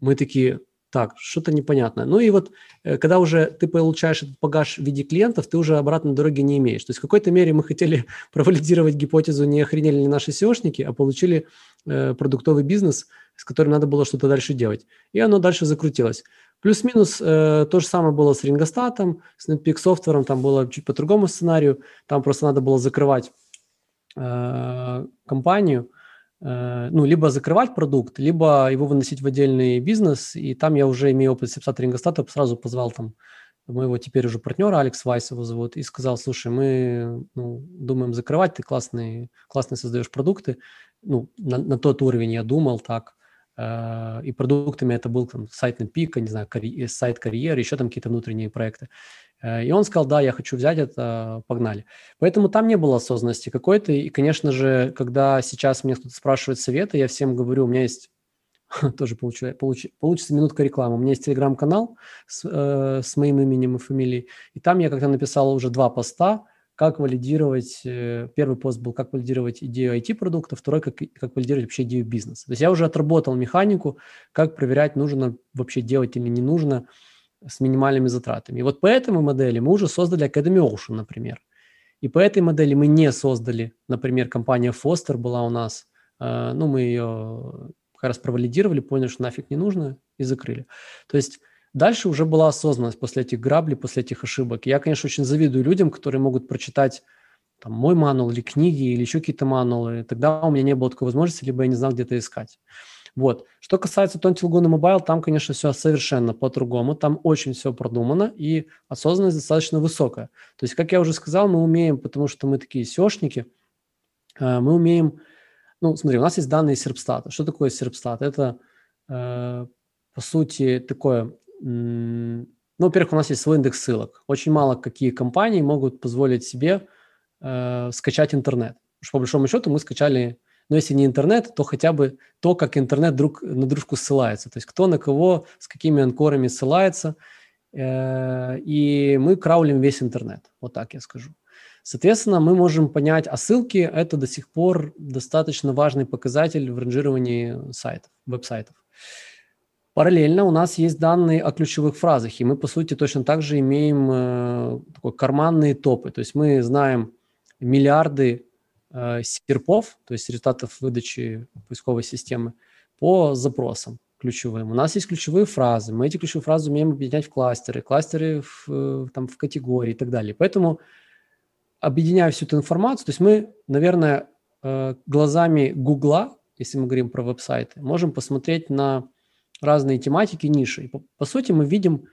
Мы такие, так, что-то непонятное. Ну и вот, э, когда уже ты получаешь этот багаж в виде клиентов, ты уже обратной дороги не имеешь. То есть в какой-то мере мы хотели [LAUGHS] провалидировать гипотезу, не охренели ли наши SEOшники, а получили э, продуктовый бизнес, с которым надо было что-то дальше делать. И оно дальше закрутилось. Плюс-минус э, то же самое было с Рингостатом, с Netpeak софтвером, там было чуть по другому сценарию, там просто надо было закрывать э, компанию, ну, либо закрывать продукт, либо его выносить в отдельный бизнес, и там я уже имею опыт сепсата рингостата, сразу позвал там моего теперь уже партнера, Алекс Вайс его зовут, и сказал, слушай, мы ну, думаем закрывать, ты классный, классный создаешь продукты, ну, на, на тот уровень я думал так, э, и продуктами это был там сайт на пика, не знаю, карь... сайт карьеры, еще там какие-то внутренние проекты. Э, и он сказал, да, я хочу взять это, погнали. Поэтому там не было осознанности какой-то. И, конечно же, когда сейчас мне кто-то спрашивает советы, я всем говорю, у меня есть [LAUGHS] тоже получу, получ, получится минутка рекламы. У меня есть телеграм-канал с, э, с моим именем и фамилией. И там я как-то написал уже два поста, как валидировать, э, первый пост был, как валидировать идею IT-продукта, второй, как, как валидировать вообще идею бизнеса. То есть я уже отработал механику, как проверять, нужно вообще делать или не нужно – с минимальными затратами. И вот по этой модели мы уже создали Academy Ocean, например. И по этой модели мы не создали, например, компания Foster была у нас, э, ну, мы ее как раз провалидировали, поняли, что нафиг не нужно, и закрыли. То есть дальше уже была осознанность после этих граблей, после этих ошибок. Я, конечно, очень завидую людям, которые могут прочитать там, мой манул или книги, или еще какие-то манулы. Тогда у меня не было такой возможности, либо я не знал, где это искать. Вот. Что касается Tontil Laguna Mobile, там, конечно, все совершенно по-другому. Там очень все продумано и осознанность достаточно высокая. То есть, как я уже сказал, мы умеем, потому что мы такие SEOшники, э, мы умеем... Ну, смотри, у нас есть данные Серпстата. Что такое Серпстат? Это, э, по сути, такое... Ну, во-первых, у нас есть свой индекс ссылок. Очень мало какие компании могут позволить себе э, скачать интернет. Потому что, по большому счету, мы скачали но если не интернет, то хотя бы то, как интернет друг на дружку ссылается. То есть кто на кого, с какими анкорами ссылается. Э, и мы краулим весь интернет, вот так я скажу. Соответственно, мы можем понять, а ссылки – это до сих пор достаточно важный показатель в ранжировании сайтов, веб-сайтов. Параллельно у нас есть данные о ключевых фразах, и мы, по сути, точно так же имеем э, такой карманные топы. То есть мы знаем миллиарды э, серпов, то есть результатов выдачи поисковой системы, по запросам ключевым. У нас есть ключевые фразы, мы эти ключевые фразы умеем объединять в кластеры, кластеры в, э, там, в категории и так далее. Поэтому, объединяя всю эту информацию, то есть мы, наверное, э, глазами Гугла, если мы говорим про веб-сайты, можем посмотреть на разные тематики, ниши. И по, по сути, мы видим,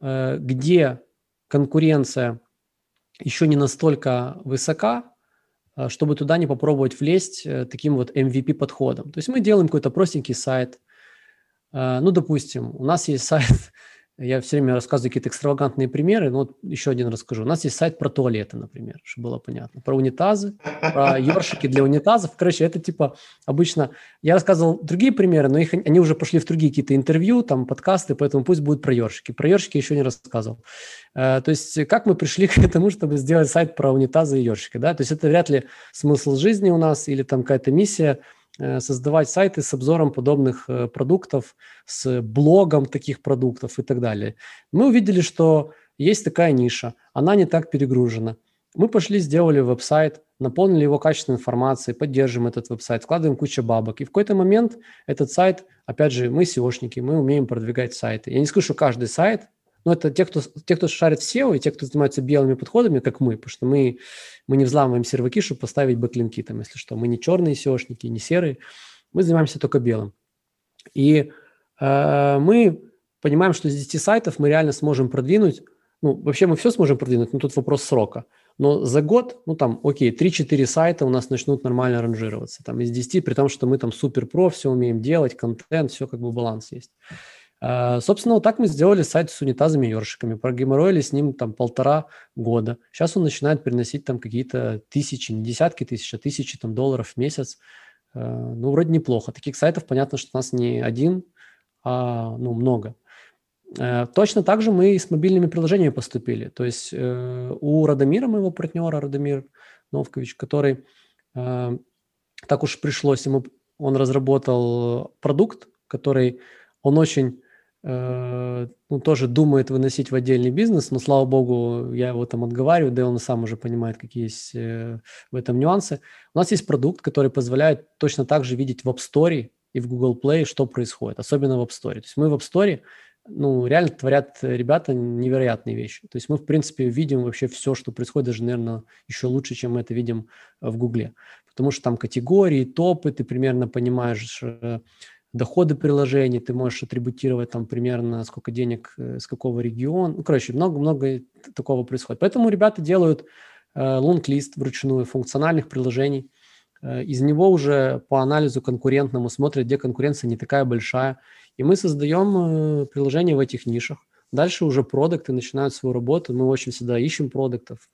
э, где конкуренция еще не настолько высока, а, чтобы туда не попробовать влезть э, таким вот MVP-подходом. То есть мы делаем какой-то простенький сайт. А, ну, допустим, у нас есть [LAUGHS] сайт, я все время рассказываю какие-то экстравагантные примеры, но вот еще один расскажу. У нас есть сайт про туалеты, например, чтобы было понятно. Про унитазы, про [LAUGHS] ёршики для унитазов. Короче, это типа обычно... Я рассказывал другие примеры, но их, они уже пошли в другие какие-то интервью, там, подкасты, поэтому пусть будет про ёршики. Про ёршики еще не рассказывал. Э, то есть как мы пришли [LAUGHS] к тому, чтобы сделать сайт про унитазы и ёршики, да? То есть это вряд ли смысл жизни у нас или там какая-то миссия – создавать сайты с обзором подобных э, продуктов, с блогом таких продуктов и так далее. Мы увидели, что есть такая ниша, она не так перегружена. Мы пошли, сделали веб-сайт, наполнили его качественной информацией, поддержим этот веб-сайт, вкладываем кучу бабок. И в какой-то момент этот сайт, опять же, мы SEOшники, мы умеем продвигать сайты. Я не скажу, что каждый сайт но это те, кто, те, кто шарит в SEO, и те, кто занимаются белыми подходами, как мы, потому что мы, мы не взламываем серваки, чтобы поставить бэклинки там, если что. Мы не черные SEOшники, не серые, мы занимаемся только белым. И э, мы понимаем, что из 10 сайтов мы реально сможем продвинуть, ну, вообще мы все сможем продвинуть, но тут вопрос срока. Но за год, ну, там, окей, 3-4 сайта у нас начнут нормально ранжироваться. Там из 10, при том, что мы там супер про, все умеем делать, контент, все как бы баланс есть. А, собственно, вот так мы сделали сайт с унитазами и ёршиками, прогеморроили с ним там полтора года. Сейчас он начинает приносить там какие-то тысячи, не десятки тысяч, а тысячи там долларов в месяц. А, ну, вроде неплохо. Таких сайтов, понятно, что у нас не один, а ну, много. А, точно так же мы и с мобильными приложениями поступили. То есть э, у Радомира, моего партнера, Радомир Новкович, который так уж пришлось ему, он разработал продукт, который, он очень э, ну, тоже думает выносить в отдельный бизнес, но, слава богу, я его там отговариваю, да и он сам уже понимает, какие есть э, в этом нюансы. У нас есть продукт, который позволяет точно так же видеть в App Store и в Google Play, что происходит, особенно в App Store. То есть мы в App Store ну, реально творят ребята невероятные вещи. То есть мы, в принципе, видим вообще все, что происходит, даже, наверное, еще лучше, чем мы это видим в Гугле. Потому что там категории, топы, ты примерно понимаешь э, доходы приложений, ты можешь атрибутировать там примерно сколько денег, э, с какого региона. Ну, короче, много-много такого происходит. Поэтому ребята делают э, лонг-лист вручную функциональных приложений. Э, из него уже по анализу конкурентному смотрят, где конкуренция не такая большая. И мы создаем приложения в этих нишах. Дальше уже продукты начинают свою работу. Мы очень всегда ищем продуктов.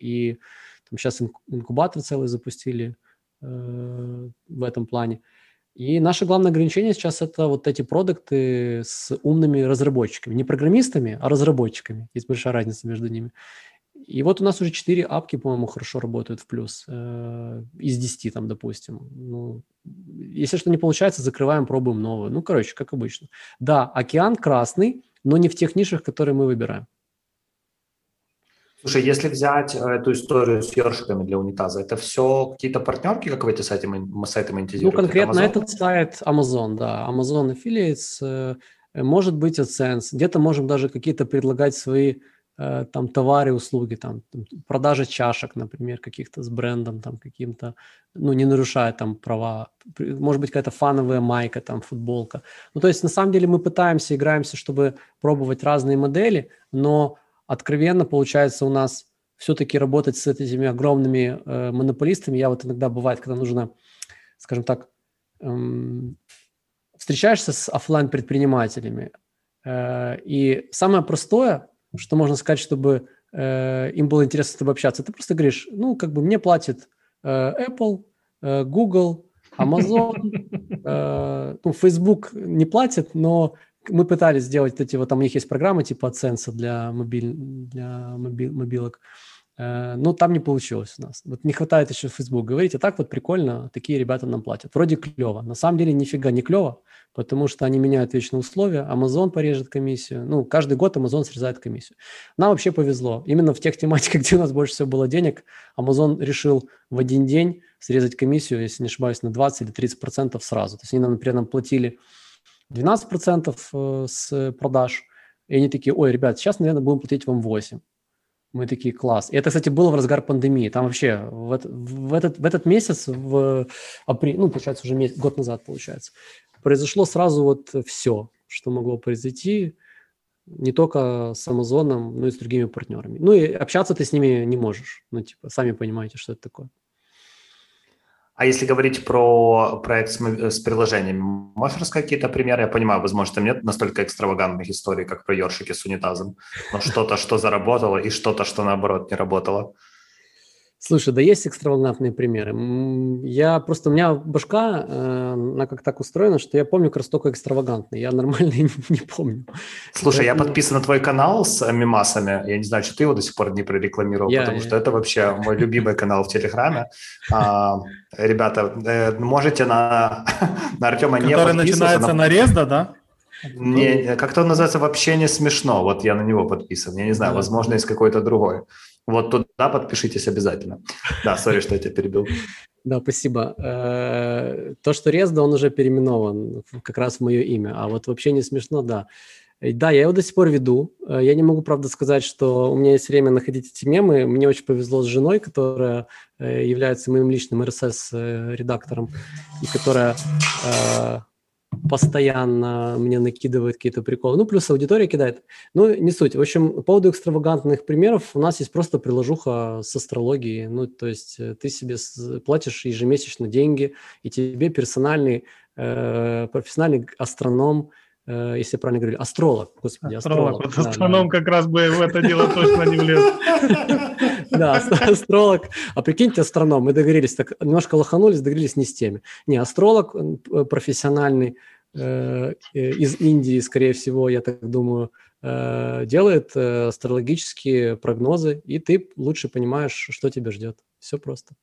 И там сейчас инкубатор целый запустили в этом плане. И наше главное ограничение сейчас это вот эти продукты с умными разработчиками. Не программистами, а разработчиками. Есть большая разница между ними. И вот у нас уже 4 апки, по-моему, хорошо работают в плюс. Э, из 10 там, допустим. Ну, если что не получается, закрываем, пробуем новую. Ну, короче, как обычно. Да, океан красный, но не в тех нишах, которые мы выбираем. Слушай, если взять э, эту историю с ёршиками для унитаза, это все какие-то партнерки, как вы эти сайтами, сайты монетизируете? Ну, конкретно это этот сайт Amazon, да. Amazon Affiliates, э, может быть AdSense. Где-то можем даже какие-то предлагать свои э, там товары, услуги, там, продажа чашек, например, каких-то с брендом там каким-то, ну, не нарушая там права. Может быть, какая-то фановая майка, там, футболка. Ну, то есть, на самом деле, мы пытаемся, играемся, чтобы пробовать разные модели, но откровенно получается у нас все-таки работать с этими огромными э, монополистами. Я вот иногда бывает, когда нужно, скажем так, эм, встречаешься с офлайн предпринимателями э, и самое простое, что можно сказать, чтобы э, им было интересно с тобой общаться, ты просто говоришь, ну, как бы мне платит э, Apple, э, Google, Amazon, [LAUGHS] э, ну, Facebook не платит, но мы пытались сделать эти вот, там у них есть программы типа AdSense для, мобиль, для мобил, мобилок, э, но там не получилось у нас. Вот не хватает еще Facebook говорить, а так вот прикольно, такие ребята нам платят. Вроде клево, на самом деле нифига не клево, потому что они меняют вечно условия, Amazon порежет комиссию, ну, каждый год Amazon срезает комиссию. Нам вообще повезло. Именно в тех тематиках, [LAUGHS] где у нас больше всего было денег, Amazon решил в один день срезать комиссию, если не ошибаюсь, на 20 или 30 процентов сразу. То есть они нам, например, нам платили 12% э, с продаж. И они такие, ой, ребят, сейчас, наверное, будем платить вам 8. Мы такие, класс. И это, кстати, было в разгар пандемии. Там вообще в, в, этот, в этот месяц, в апреле, ну, получается, уже месяц, год назад, получается, произошло сразу вот все, что могло произойти не только с Амазоном, но и с другими партнерами. Ну и общаться ты с ними не можешь. Ну, типа, сами понимаете, что это такое. А если говорить про проект с, с приложениями, можешь рассказать какие-то примеры? Я понимаю, возможно, там нет настолько экстравагантных историй, как про ёршики с унитазом, но что-то, что заработало, и что-то, что наоборот не работало. Слушай, да есть экстравагантные примеры. Я просто, у меня башка, э, она как так устроена, что я помню как раз только экстравагантный. Я нормально не, [LAUGHS] не помню. Слушай, Поэтому... я подписан на твой канал с мимасами. Я не знаю, что ты его до сих пор не прорекламировал, я, потому я... что это вообще [LAUGHS] мой любимый канал в Телеграме. А, ребята, э, можете на, [LAUGHS] на Артема не Который начинается на резда, да? Не, как-то он называется «Вообще не смешно». Вот я на него подписан. Я не знаю, возможно, есть какой-то другой. Вот туда подпишитесь обязательно. Да, сори, что я тебя перебил. [LAUGHS] Да, спасибо. Э, то, что Резда, он уже переименован как раз в мое имя, а вот вообще не смешно, да. Да, я его до сих пор веду. Э, я не могу, правда, сказать, что у меня есть время находить эти мемы. Мне очень повезло с женой, которая э, является моим личным RSS-редактором и которая постоянно мне накидывает какие-то приколы. Ну, плюс аудитория кидает. Ну, не суть. В общем, по поводу экстравагантных примеров у нас есть просто приложуха с астрологией. Ну, то есть э, ты себе платишь ежемесячно деньги, и тебе персональный, э, профессиональный астроном если я правильно говорю, астролог, господи, астролог. астролог. Вот астроном да. как раз бы в это дело точно не влез. [LAUGHS] Да, астролог. А прикиньте, астроном, мы договорились, так немножко лоханулись, договорились не с теми. Не, астролог профессиональный, Э, э, из Индии, скорее всего, я так думаю, э, делает астрологические прогнозы, и ты лучше понимаешь, что тебя ждет. Все просто.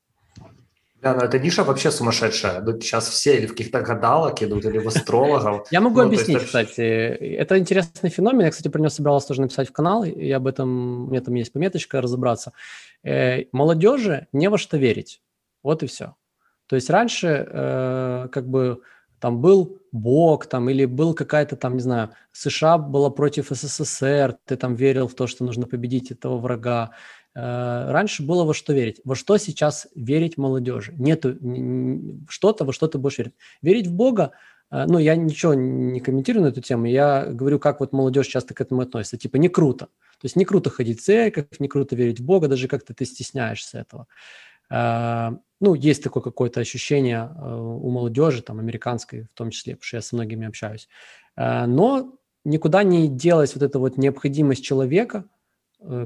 Да, но эта ниша вообще сумасшедшая. Тут сейчас все или в каких-то гадалок идут, или в астрологов. Я могу ну, объяснить, есть, кстати. Это интересный феномен. Я, кстати, про него собирался тоже написать в канал, и об этом, у меня там есть пометочка, разобраться. Э, молодежи не во что верить. Вот и все. То есть раньше э, как бы там был Бог, там, или был какая-то там, не знаю, США была против СССР, ты там верил в то, что нужно победить этого врага. Э, раньше было во что верить. Во что сейчас верить молодежи? Нету что-то, во что ты будешь верить. Верить в Бога, э, ну, я ничего не комментирую на эту тему, я говорю, как вот молодежь часто к этому относится. Типа, не круто. То есть не круто ходить в церковь, не круто верить в Бога, даже как-то ты стесняешься этого. Э, ну, есть такое какое-то ощущение у молодежи, там, американской в том числе, потому что я со многими общаюсь. Но никуда не делась вот эта вот необходимость человека –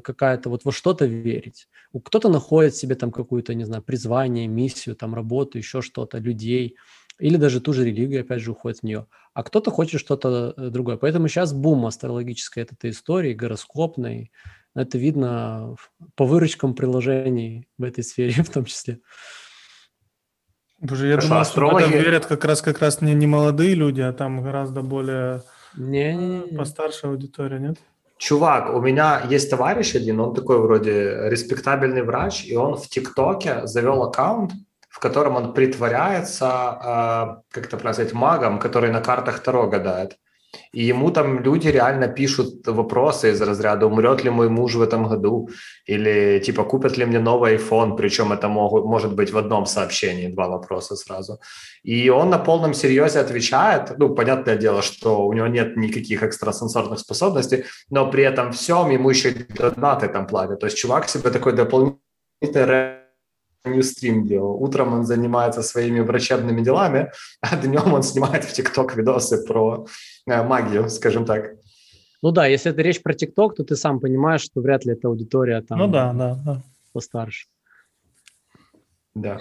какая-то вот во что-то верить. У Кто-то находит себе там какую-то, не знаю, призвание, миссию, там работу, еще что-то, людей, или даже ту же религию, опять же, уходит в нее. А кто-то хочет что-то э, другое. Поэтому сейчас бум астрологической этой истории, гороскопной. Это видно по выручкам приложений в этой сфере [LAUGHS] в том числе. Боже, я Хорошо, думал, астрологи... что в это верят как раз как раз не, не молодые люди, а там гораздо более не, не, не. постарше аудитория, нет? Чувак, у меня есть товарищ один, он такой вроде респектабельный врач, и он в ТикТоке завел аккаунт, в котором он притворяется, э, как это правильно сказать, магом, который на картах Таро гадает. И ему там люди реально пишут вопросы из разряда, умрет ли мой муж в этом году, или типа купят ли мне новый iPhone, причем это могут, может быть в одном сообщении, два вопроса сразу. И он на полном серьезе отвечает, ну, понятное дело, что у него нет никаких экстрасенсорных способностей, но при этом всем ему еще и донаты там платят. То есть чувак себе такой дополнительный ньюстрим делал. Утром он занимается своими врачебными делами, а днем он снимает в ТикТок видосы про э, магию, скажем так. Ну да, если это речь про ТикТок, то ты сам понимаешь, что вряд ли это аудитория там ну, да, да, да. постарше. Да.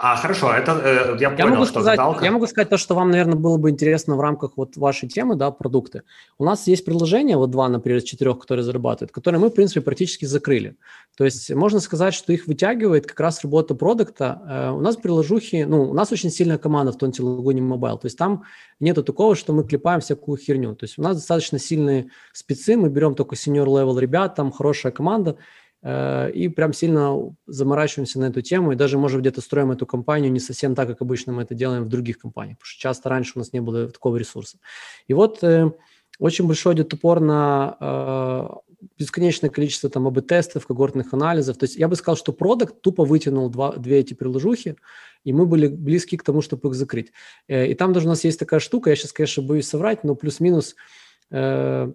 А, хорошо, это э, я понял, я могу что сказать, Я могу сказать то, что вам, наверное, было бы интересно в рамках вот вашей темы, да, продукты. У нас есть приложения, вот два, например, из четырех, которые зарабатывают, которые мы, в принципе, практически закрыли. То есть можно сказать, что их вытягивает как раз работа продукта. Э, у нас приложухи, ну, у нас очень сильная команда в Тонте Лагуне Mobile, то есть там нету такого, что мы клепаем всякую херню. То есть у нас достаточно сильные спецы, мы берем только senior level ребят, там хорошая команда, и прям сильно заморачиваемся на эту тему, и даже, может, где-то строим эту компанию не совсем так, как обычно мы это делаем в других компаниях, потому что часто раньше у нас не было такого ресурса. И вот э, очень большой идет упор на э, бесконечное количество там АБ-тестов, когортных анализов. То есть я бы сказал, что продукт тупо вытянул два, две эти приложухи, и мы были близки к тому, чтобы их закрыть. Э, и там даже у нас есть такая штука, я сейчас, конечно, боюсь соврать, но плюс-минус э,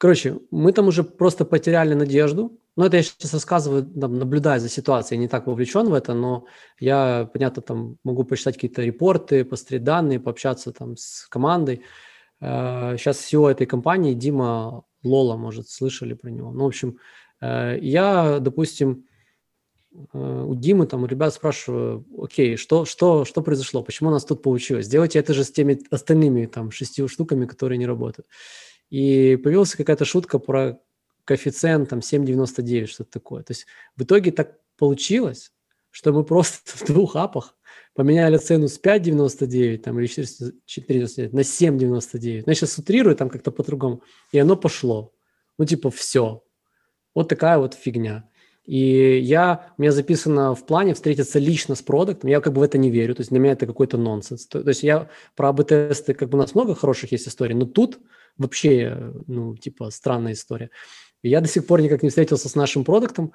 Короче, мы там уже просто потеряли надежду. Ну, это я сейчас рассказываю, там, наблюдая за ситуацией, я не так вовлечен в это, но я, понятно, там могу почитать какие-то репорты, посмотреть данные, пообщаться там с командой. Сейчас э, всего этой компании Дима Лола, может, слышали про него. Ну, в общем, э, я, допустим, э, у Димы, там, у ребят спрашиваю, окей, что, что, что произошло, почему у нас тут получилось? Сделайте это же с теми остальными там шестью штуками, которые не работают. И появилась какая-то шутка про коэффициент там 7,99, что-то такое. То есть в итоге так получилось, что мы просто [LAUGHS] в двух апах поменяли цену с 5,99 там, или 4,99 на 7,99. Ну, я сейчас утрирую там как-то по-другому. И оно пошло. Ну, типа, все. Вот такая вот фигня. И я, у меня записано в плане встретиться лично с продуктом. Я как бы в это не верю. То есть для меня это какой-то нонсенс. То, то есть я про АБ-тесты, как бы у нас много хороших есть историй, но тут вообще, ну, типа, странная история. И я до сих пор никак не встретился с нашим продуктом,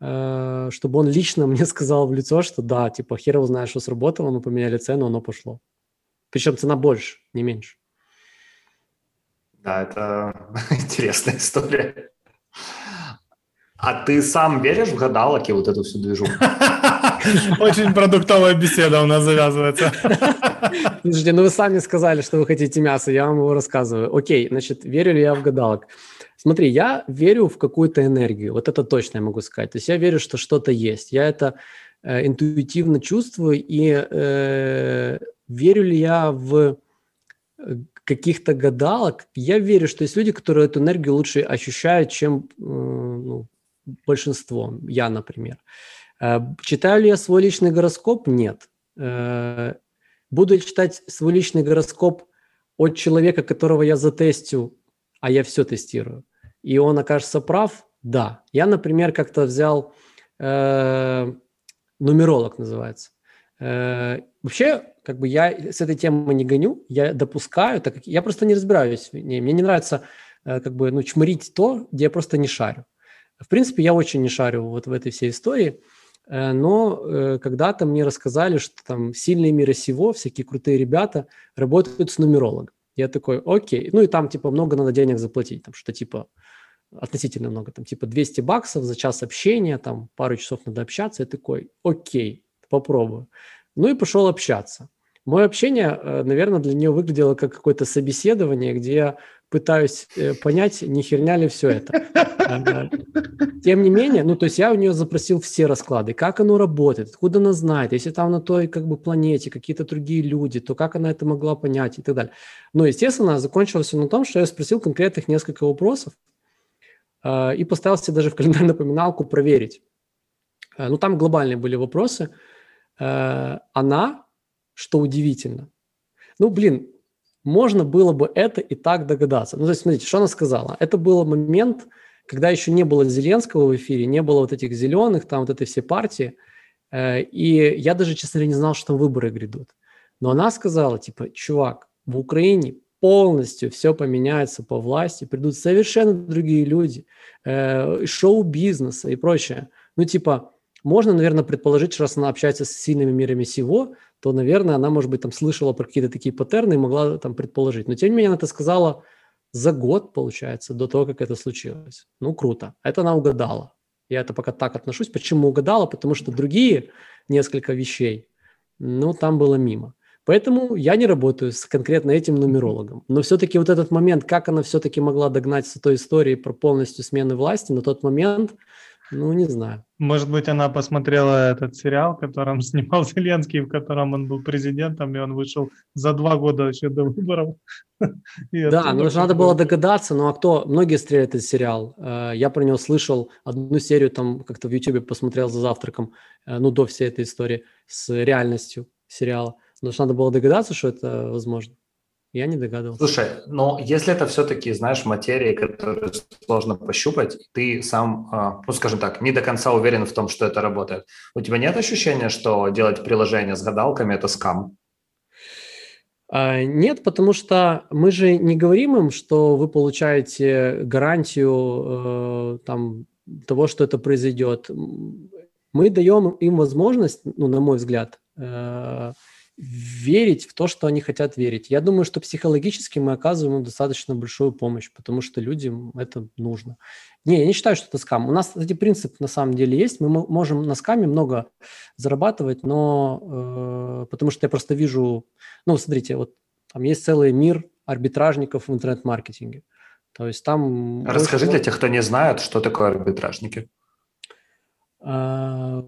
э, чтобы он лично [LAUGHS] мне сказал в лицо, что да, типа, хер его знает, что сработало, мы поменяли цену, оно пошло. Причем цена больше, не меньше. Да, это [LAUGHS] интересная история. А ты сам веришь в гадалки, вот эту всю движу? [LAUGHS] Очень продуктовая беседа у нас завязывается. Слушайте, ну вы сами сказали, что вы хотите мясо, я вам его рассказываю. Окей, значит, верю ли я в гадалок? Смотри, я верю в какую-то энергию, вот это точно я могу сказать. То есть я верю, что что-то есть. Я это э, интуитивно чувствую, и э, верю ли я в э, каких-то гадалок, я верю, что есть люди, которые эту энергию лучше ощущают, чем э, ну, большинство, я, например. Э, читаю ли я свой личный гороскоп? Нет. Э, буду ли читать свой личный гороскоп от человека, которого я затестю, а я все тестирую, и он окажется прав? Да. Я, например, как-то взял э, нумеролог называется. Э, вообще, как бы я с этой темы не гоню, я допускаю, так как я просто не разбираюсь в ней. Мне не нравится э, как бы, ну, чморить то, где я просто не шарю. В принципе, я очень не шарю вот в этой всей истории, э, но э, когда-то мне рассказали, что там сильные мира сего, всякие крутые ребята работают с нумерологом. Я такой, окей. Ну и там типа много надо денег заплатить, там что типа относительно много, там типа 200 баксов за час общения, там пару часов надо общаться. Я такой, окей, попробую. Ну и пошел общаться. Мое общение, э, наверное, для нее выглядело как какое-то собеседование, где я пытаюсь э, понять, не херня ли все это. Тем не менее, ну, то есть я у нее запросил все расклады, как оно работает, откуда она знает, если там на той как бы планете какие-то другие люди, то как она это могла понять и так далее. Но, естественно, закончилось все на том, что я спросил конкретных несколько вопросов э, и поставил себе даже в календарь напоминалку проверить. Ну, там глобальные были вопросы. Она что удивительно. Ну, блин, можно было бы это и так догадаться. Ну, то есть, смотрите, что она сказала. Это был момент, когда еще не было Зеленского в эфире, не было вот этих зеленых, там вот этой все партии, э, и я даже, честно говоря, не знал, что выборы грядут. Но она сказала, типа, чувак, в Украине полностью все поменяется по власти, придут совершенно другие люди, э, шоу-бизнеса и прочее. Ну, типа, можно, наверное, предположить, что раз она общается с сильными мирами всего, то, наверное, она, может быть, там слышала про какие-то такие паттерны и могла там предположить. Но, тем не менее, она это сказала за год, получается, до того, как это случилось. Ну, круто. Это она угадала. Я это пока так отношусь. Почему угадала? Потому что другие несколько вещей, ну, там было мимо. Поэтому я не работаю с конкретно этим нумерологом. Но все-таки вот этот момент, как она все-таки могла догнать с той историей про полностью смены власти, на тот момент ну, не знаю. Может быть, она посмотрела этот сериал, которым [LAUGHS] снимал Зеленский, в котором он был президентом, и он вышел за два года еще до выборов. [LAUGHS] Да, но надо было догадаться, ну а кто? Многие стреляют этот сериал. Э, я про него слышал, одну серию там как-то в Ютубе посмотрел за завтраком, э, ну, до всей этой истории с реальностью сериала. Но надо было догадаться, что это возможно. Я не догадывался. Слушай, но если это все-таки, знаешь, материи, которые сложно пощупать, ты сам, а, ну, скажем так, не до конца уверен в том, что это работает, у тебя нет ощущения, что делать приложение с гадалками – это скам? А, нет, потому что мы же не говорим им, что вы получаете гарантию э, там, того, что это произойдет. Мы даем им возможность, ну, на мой взгляд, э, верить в то, что они хотят верить. Я думаю, что психологически мы оказываем им достаточно большую помощь, потому что людям это нужно. Не, я не считаю, что это скам. У нас эти принципы на самом деле есть. Мы можем на скаме много зарабатывать, но э, потому что я просто вижу, ну, смотрите, вот там есть целый мир арбитражников в интернет-маркетинге. То есть там... Расскажи для тех, кто не знает, что такое арбитражники. Э,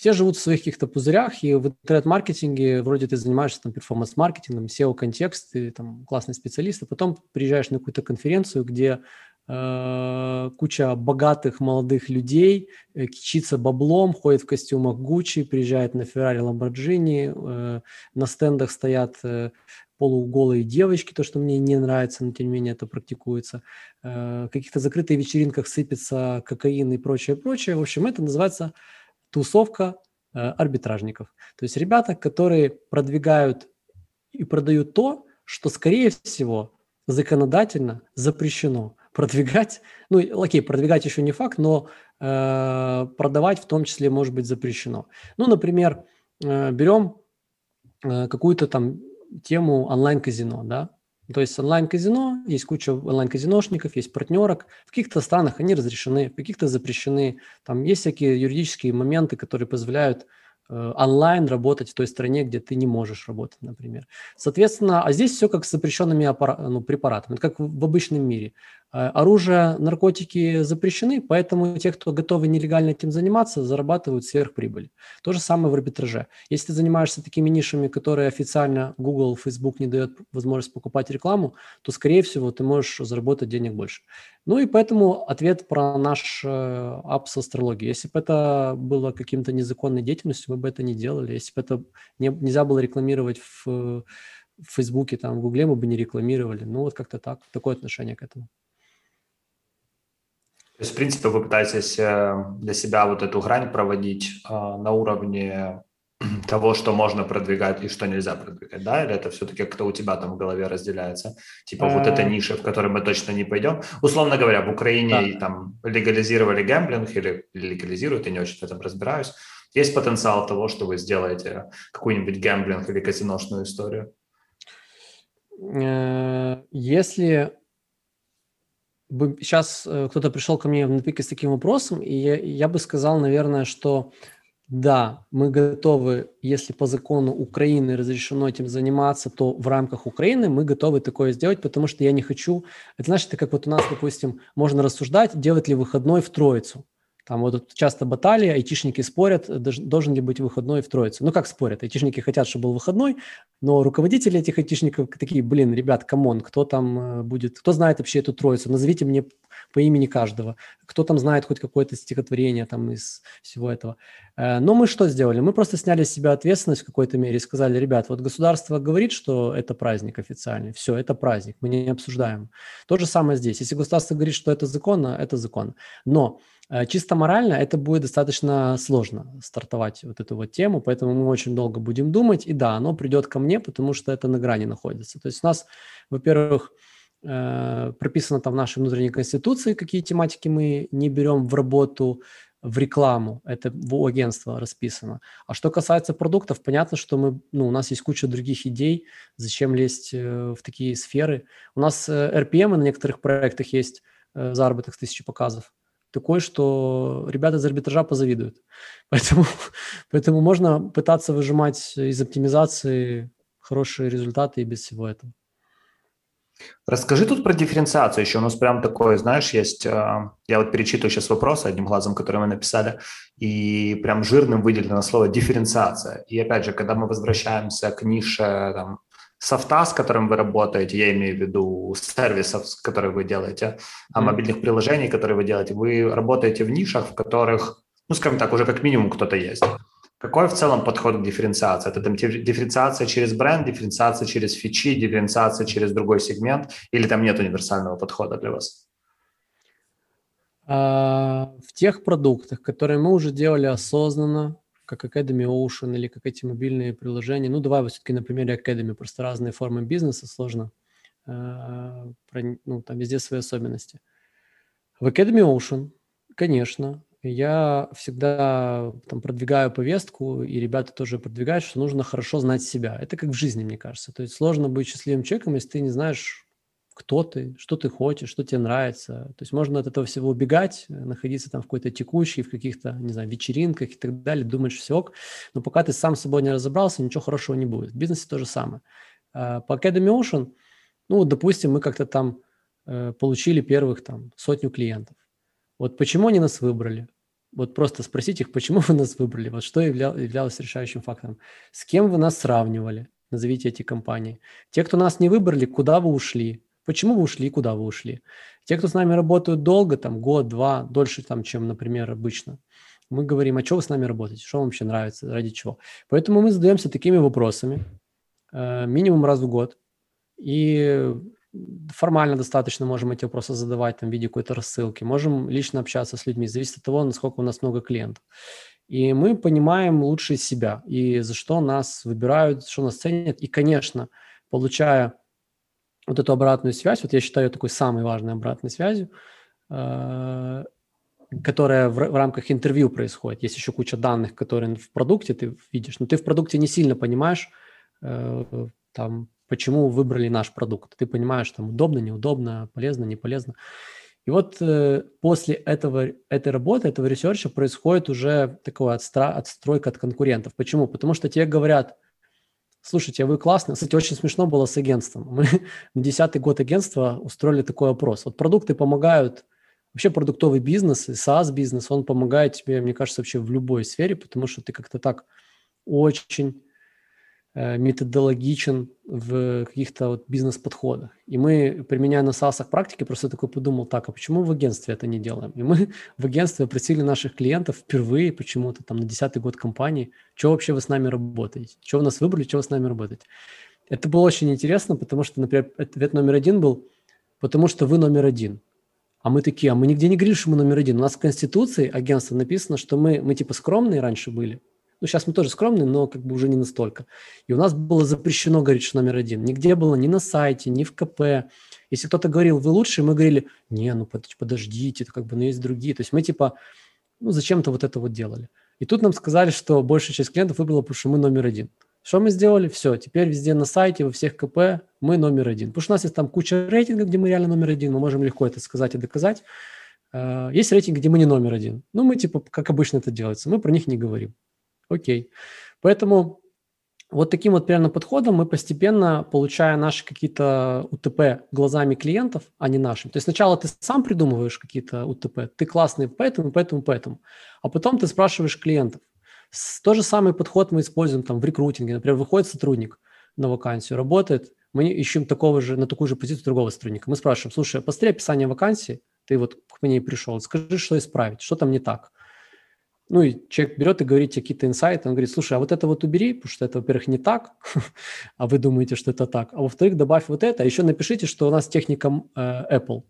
все живут в своих каких-то пузырях, и в интернет-маркетинге вроде ты занимаешься там перформанс-маркетингом, SEO-контекст, ты там классный специалист, а потом приезжаешь на какую-то конференцию, где э, куча богатых молодых людей э, кичится баблом, ходит в костюмах Гуччи, приезжает на Феррари, Ламборджини, э, на стендах стоят э, полуголые девочки, то, что мне не нравится, но тем не менее это практикуется. Э, в каких-то закрытых вечеринках сыпется кокаин и прочее, прочее. В общем, это называется тусовка э, арбитражников. То есть ребята, которые продвигают и продают то, что, скорее всего, законодательно запрещено [LAUGHS] продвигать. Ну, окей, продвигать еще не факт, но э, продавать в том числе может быть запрещено. Ну, например, э, берем э, какую-то там тему онлайн-казино, да, то есть онлайн-казино, есть куча онлайн-казиношников, есть партнерок. В каких-то странах они разрешены, в каких-то запрещены. Там есть всякие юридические моменты, которые позволяют э, онлайн работать в той стране, где ты не можешь работать, например. Соответственно, а здесь все как с запрещенными аппара- ну, препаратами, как в, в обычном мире. Э, оружие, наркотики запрещены, поэтому те, кто готовы нелегально этим заниматься, зарабатывают сверхприбыль. То же самое в арбитраже. Если ты занимаешься такими нишами, которые официально Google, Facebook не дает возможность покупать рекламу, то, скорее всего, ты можешь заработать денег больше. Ну и поэтому ответ про наш э, ап с астрологией. Если бы это было каким-то незаконной деятельностью, мы бы это не делали. Если бы это не, нельзя было рекламировать в, в Фейсбуке, там, в Гугле, мы бы не рекламировали. Ну вот как-то так, такое отношение к этому. То есть, в принципе, вы пытаетесь э, для себя вот эту грань проводить э, на уровне [CLEARS THROAT] того, что можно продвигать и что нельзя продвигать, да? Или это все-таки как-то у тебя там в голове разделяется? Типа вот эта э. ниша, в которой мы точно не пойдем. Условно говоря, в Украине там легализировали гэмблинг или легализируют, я не очень в этом разбираюсь. Есть потенциал того, что вы сделаете какую-нибудь гэмблинг или казиношную историю? Если сейчас э, кто-то пришел ко мне в Напике с таким вопросом, и я, я бы сказал, наверное, что да, мы готовы, если по закону Украины разрешено этим заниматься, то в рамках Украины мы готовы такое сделать, потому что я не хочу... Это значит, как вот у нас, допустим, можно рассуждать, делать ли выходной в Троицу. Там вот часто баталии, айтишники спорят, должен ли быть выходной в Троицу. Ну как спорят? Айтишники хотят, чтобы был выходной, но руководители этих айтишников такие, блин, ребят, come on, кто там э, будет, кто знает вообще эту Троицу? Назовите мне по имени каждого. Кто там знает хоть какое-то стихотворение там из всего этого. Э, но мы что сделали? Мы просто сняли с себя ответственность в какой-то мере и сказали, ребят, вот государство говорит, что это праздник официальный, все, это праздник, мы не обсуждаем. То же самое здесь. Если государство говорит, что это законно, это закон. Но Э, чисто морально это будет достаточно сложно стартовать вот эту вот тему, поэтому мы очень долго будем думать. И да, оно придет ко мне, потому что это на грани находится. То есть у нас, во-первых, э, прописано там в нашей внутренней конституции, какие тематики мы не берем в работу, в рекламу, это в агентство расписано. А что касается продуктов, понятно, что мы, ну, у нас есть куча других идей, зачем лезть э, в такие сферы. У нас RPM на некоторых проектах есть заработок с тысячи показов такой, что ребята из арбитража позавидуют. [LAUGHS] Поэтому, поэтому можно пытаться выжимать из оптимизации хорошие результаты и без всего этого. Расскажи тут про дифференциацию еще. У нас прям такое, знаешь, есть... А, я вот перечитываю сейчас вопросы одним глазом, которые мы написали, и прям жирным выделено слово дифференциация. И опять же, когда мы возвращаемся к нише там, софта, с которым вы работаете, я имею в виду сервисов, которые вы делаете, а мобильных приложений, которые вы делаете, вы работаете в нишах, в которых, ну, скажем так, уже как минимум кто-то есть. Какой в целом подход к дифференциации? Это там дифференциация через бренд, дифференциация через фичи, дифференциация через другой сегмент, или там нет универсального подхода для вас? А, в тех продуктах, которые мы уже делали осознанно, как Academy Ocean или как эти мобильные приложения. Ну, давай вот все-таки на примере Academy, просто разные формы бизнеса, сложно, э, ну, там везде свои особенности. В Academy Ocean, конечно, я всегда там продвигаю повестку, и ребята тоже продвигают, что нужно хорошо знать себя. Это как в жизни, мне кажется. То есть сложно быть счастливым человеком, если ты не знаешь, кто ты, что ты хочешь, что тебе нравится. То есть можно от этого всего убегать, находиться там в какой-то текущей, в каких-то, не знаю, вечеринках и так далее, что все ок. Но пока ты сам с собой не разобрался, ничего хорошего не будет. В бизнесе то же самое. А, по Academy Ocean, ну, допустим, мы как-то там э, получили первых там сотню клиентов. Вот почему они нас выбрали? Вот просто спросить их, почему вы нас выбрали? Вот что являлось решающим фактором? С кем вы нас сравнивали? Назовите эти компании. Те, кто нас не выбрали, куда вы ушли? Почему вы ушли, куда вы ушли? Те, кто с нами работают долго, там год, два, дольше, там, чем, например, обычно, мы говорим, а что вы с нами работаете, что вам вообще нравится, ради чего. Поэтому мы задаемся такими вопросами э, минимум раз в год. И формально достаточно можем эти вопросы задавать там, в виде какой-то рассылки. Можем лично общаться с людьми. Зависит от того, насколько у нас много клиентов. И мы понимаем лучше себя и за что нас выбирают, что нас ценят. И, конечно, получая вот эту обратную связь, вот я считаю такой самой важной обратной связью, э, которая в, в рамках интервью происходит. Есть еще куча данных, которые в продукте ты видишь, но ты в продукте не сильно понимаешь, э, там, почему выбрали наш продукт. Ты понимаешь, там, удобно, неудобно, полезно, не полезно. И вот э, после этого, этой работы, этого research а происходит уже такая отстра- отстройка от конкурентов. Почему? Потому что тебе говорят, слушайте, вы классные. Кстати, очень смешно было с агентством. Мы [LAUGHS] на десятый год агентства устроили такой опрос. Вот продукты помогают, вообще продуктовый бизнес SaaS-бизнес, он помогает тебе, мне кажется, вообще в любой сфере, потому что ты как-то так очень методологичен в каких-то вот бизнес-подходах. И мы, применяя на SaaS практике, просто такой подумал, так, а почему в агентстве это не делаем? И мы [LAUGHS] в агентстве опросили наших клиентов впервые почему-то там на десятый год компании, что вообще вы с нами работаете? Что вы нас выбрали, что вы с нами работаете? Это было очень интересно, потому что, например, ответ номер один был, потому что вы номер один. А мы такие, а мы нигде не говорили, что мы номер один. У нас в Конституции агентства написано, что мы, мы типа скромные раньше были, ну, сейчас мы тоже скромные, но как бы уже не настолько. И у нас было запрещено говорить, что номер один. Нигде было, ни на сайте, ни в КП. Если кто-то говорил, вы лучшие, мы говорили, не, ну подождите, это как бы, ну есть другие. То есть мы типа, ну зачем-то вот это вот делали. И тут нам сказали, что большая часть клиентов выбрала, потому что мы номер один. Что мы сделали? Все, теперь везде на сайте, во всех КП мы номер один. Потому что у нас есть там куча рейтингов, где мы реально номер один, мы можем легко это сказать и доказать. Э, есть рейтинг, где мы не номер один. Ну, мы типа, как обычно это делается, мы про них не говорим. Окей. Поэтому вот таким вот примерно подходом мы постепенно, получая наши какие-то УТП глазами клиентов, а не нашим. То есть сначала ты сам придумываешь какие-то УТП, ты классный поэтому, поэтому, поэтому. А потом ты спрашиваешь клиентов. То же самый подход мы используем там в рекрутинге. Например, выходит сотрудник на вакансию, работает, мы ищем такого же, на такую же позицию другого сотрудника. Мы спрашиваем, слушай, посмотри описание вакансии, ты вот к ней пришел, скажи, что исправить, что там не так. Ну и человек берет и говорит какие-то инсайты, он говорит, слушай, а вот это вот убери, потому что это, во-первых, не так, [LAUGHS] а вы думаете, что это так, а во-вторых, добавь вот это, а еще напишите, что у нас техника э, Apple.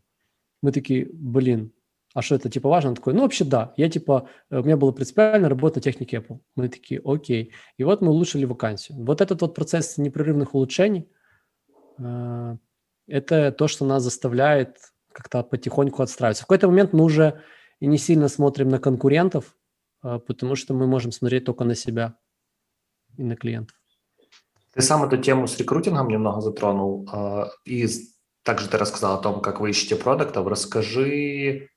Мы такие, блин, а что это типа важно? Он такой, ну вообще да, я типа, э, у меня было принципиально работа на технике Apple. Мы такие, окей. И вот мы улучшили вакансию. Вот этот вот процесс непрерывных улучшений, э, это то, что нас заставляет как-то потихоньку отстраиваться. В какой-то момент мы уже и не сильно смотрим на конкурентов, потому что мы можем смотреть только на себя и на клиентов. Ты сам эту тему с рекрутингом немного затронул, а, и также ты рассказал о том, как вы ищете продуктов. Расскажи,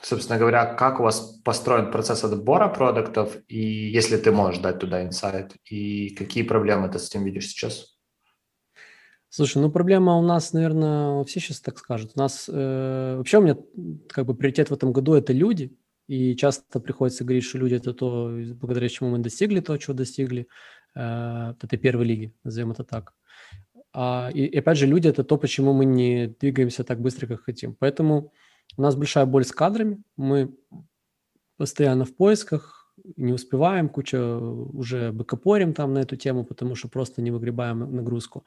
собственно говоря, как у вас построен процесс отбора продуктов, и если ты можешь дать туда инсайт, и какие проблемы ты с этим видишь сейчас? Слушай, ну проблема у нас, наверное, все сейчас так скажут. У нас э, вообще у меня как бы приоритет в этом году это люди, и часто приходится говорить, что люди – это то, благодаря чему мы достигли то, чего достигли, э, этой первой лиги, назовем это так. А, и, и опять же, люди – это то, почему мы не двигаемся так быстро, как хотим. Поэтому у нас большая боль с кадрами, мы постоянно в поисках, не успеваем, куча уже бэкапорим там на эту тему, потому что просто не выгребаем нагрузку.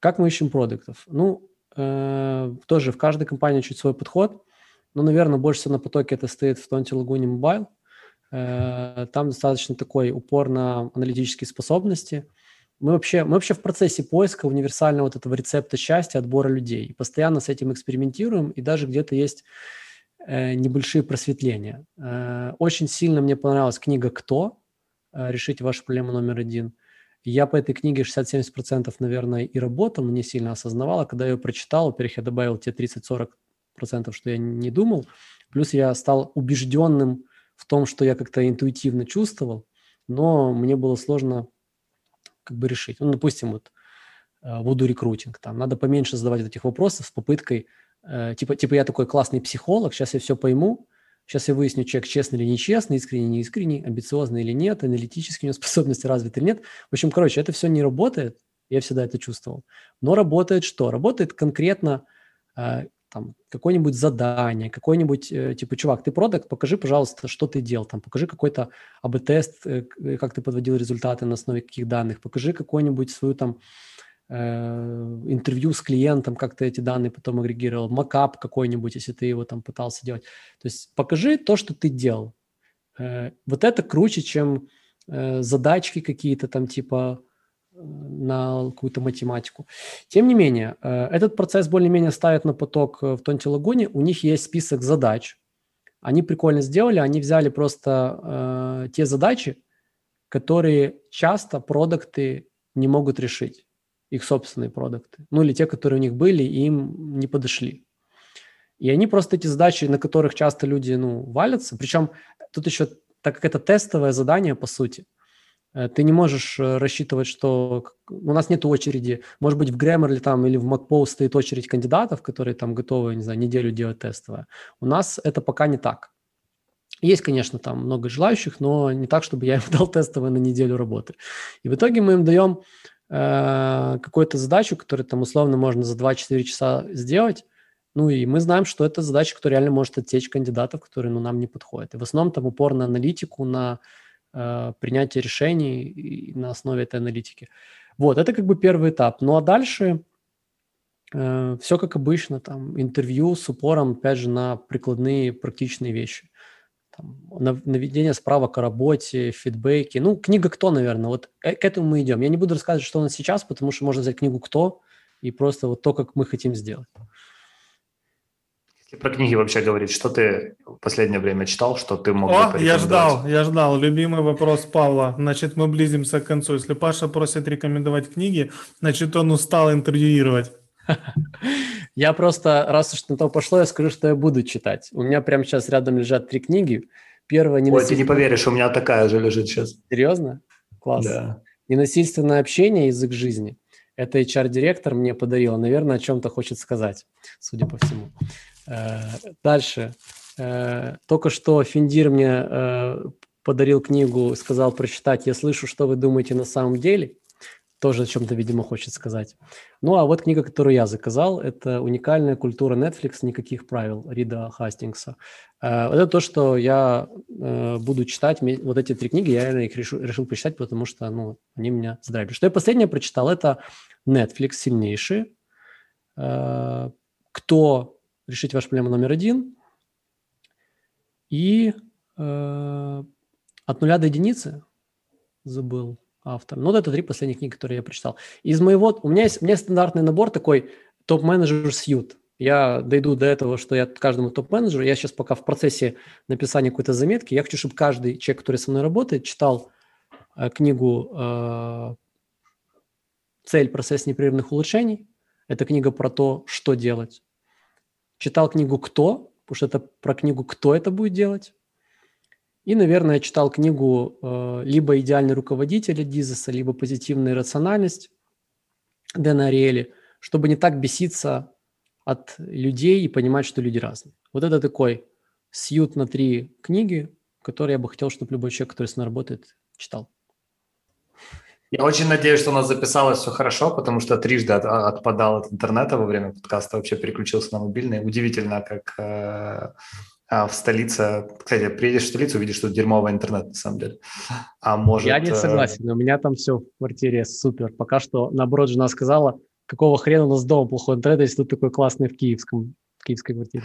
Как мы ищем продуктов? Ну, э, тоже в каждой компании чуть свой подход – ну, наверное, больше всего на потоке это стоит в Тонте Лагуне. Э, там достаточно такой упор на аналитические способности. Мы вообще, мы вообще в процессе поиска универсального вот этого рецепта счастья, отбора людей. И постоянно с этим экспериментируем, и даже где-то есть э, небольшие просветления. Э, очень сильно мне понравилась книга «Кто?» «Решите вашу проблему номер один». Я по этой книге 60-70%, наверное, и работал, но не сильно осознавал. А когда я ее прочитал, во-первых, я добавил те 30-40 процентов, что я не думал. Плюс я стал убежденным в том, что я как-то интуитивно чувствовал, но мне было сложно как бы решить. Ну, допустим, вот э, буду рекрутинг, там надо поменьше задавать этих вопросов с попыткой, э, типа, типа я такой классный психолог, сейчас я все пойму, сейчас я выясню, человек честный или нечестный, искренний, не искренний, амбициозный или нет, аналитические у него [LAUGHS] способности развиты или нет. В общем, короче, это все не работает, я всегда это чувствовал. Но работает что? Работает конкретно э, там какое-нибудь задание, какой-нибудь, э, типа, чувак, ты продукт, покажи, пожалуйста, что ты делал, там, покажи какой-то АБ-тест, э, э, как ты подводил результаты на основе каких данных, покажи какой-нибудь свою там интервью с клиентом, как ты эти данные потом агрегировал, макап какой-нибудь, если ты его там пытался делать. То есть покажи то, что ты делал. Вот это круче, чем задачки какие-то там типа на какую-то математику. Тем не менее, э, этот процесс более-менее ставят на поток в Тонте Лагуне. У них есть список задач. Они прикольно сделали, они взяли просто э, те задачи, которые часто продукты не могут решить, их собственные продукты. Ну или те, которые у них были, и им не подошли. И они просто эти задачи, на которых часто люди ну, валятся, причем тут еще, так как это тестовое задание, по сути – Э, ты не можешь э, рассчитывать, что у нас нет очереди. Может быть, в Grammarly там или в MacPost стоит очередь кандидатов, которые там готовы, не знаю, неделю делать тестовое. У нас это пока не так. Есть, конечно, там много желающих, но не так, чтобы я им [LAUGHS] дал тестовое на неделю работы. И в итоге мы им даем э, какую-то задачу, которую там условно можно за 2-4 часа сделать, ну и мы знаем, что это задача, которая реально может отсечь кандидатов, которые ну, нам не подходят. И в основном там упор на аналитику, на э, принятие решений на основе этой аналитики. Вот, это как бы первый этап. Ну а дальше э, все как обычно, там интервью с упором, опять же, на прикладные практичные вещи. Там, наведение справок о работе, фидбэки. Ну, книга «Кто», наверное, вот э, к этому мы идем. Я не буду рассказывать, что у нас сейчас, потому что можно взять книгу «Кто» и просто вот то, как мы хотим сделать. Если про книги вообще говорить, что ты в последнее время читал, что ты мог О, бы я ждал, я ждал. Любимый вопрос Павла. Значит, мы близимся к концу. Если Паша просит рекомендовать книги, значит, он устал интервьюировать. [LAUGHS] Я просто, раз уж на то пошло, я скажу, что я буду читать. У меня прямо сейчас рядом лежат три книги. Первая... Ой, ты не поверишь, у меня такая же лежит сейчас. Серьезно? Класс. Да. Ненасильственное общение, язык жизни. Это HR-директор мне подарила. Наверное, о чем-то хочет сказать, судя по всему. Э, дальше. Э, только что Финдир мне э, подарил книгу, сказал прочитать «Я слышу, что вы думаете на самом деле». Тоже о чем-то, видимо, хочет сказать. Ну, а вот книга, которую я заказал, это «Уникальная культура Netflix. Никаких правил» Рида Хастингса. Это то, что я буду читать. Вот эти три книги я их решил, решил прочитать, потому что ну, они меня здравили. Что я последнее прочитал, это Netflix сильнейший. Кто решить вашу проблему номер один. И э, от нуля до единицы забыл автор. Ну, вот это три последних книги, которые я прочитал. Из моего... У меня есть, у меня стандартный набор такой топ-менеджер сьют. Я дойду до этого, что я каждому топ-менеджеру, я сейчас пока в процессе написания какой-то заметки, я хочу, чтобы каждый человек, который со мной работает, читал э, книгу э, «Цель. Процесс непрерывных улучшений». Это книга про то, что делать читал книгу «Кто», потому что это про книгу «Кто это будет делать». И, наверное, читал книгу э, либо «Идеальный руководитель» Дизеса, либо «Позитивная рациональность» Дэна Ариэли, чтобы не так беситься от людей и понимать, что люди разные. Вот это такой сьют на три книги, которые я бы хотел, чтобы любой человек, который с нами работает, читал. Я очень надеюсь, что у нас записалось все хорошо, потому что трижды от, отпадал от интернета во время подкаста, вообще переключился на мобильный. Удивительно, как э, а в столице... Кстати, приедешь в столицу, увидишь, что дерьмовый интернет, на самом деле. А может... Я не э, согласен, у меня там все в квартире супер. Пока что, наоборот, жена сказала, какого хрена у нас дома плохой интернет, если тут такой классный в киевском, в киевской квартире.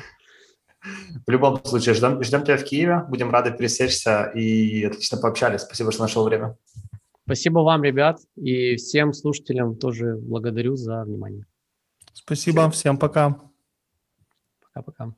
В любом случае, ждем, ждем тебя в Киеве, будем рады пересечься и отлично пообщались. Спасибо, что нашел время. Спасибо вам, ребят, и всем слушателям тоже благодарю за внимание. Спасибо, всем пока. Пока-пока.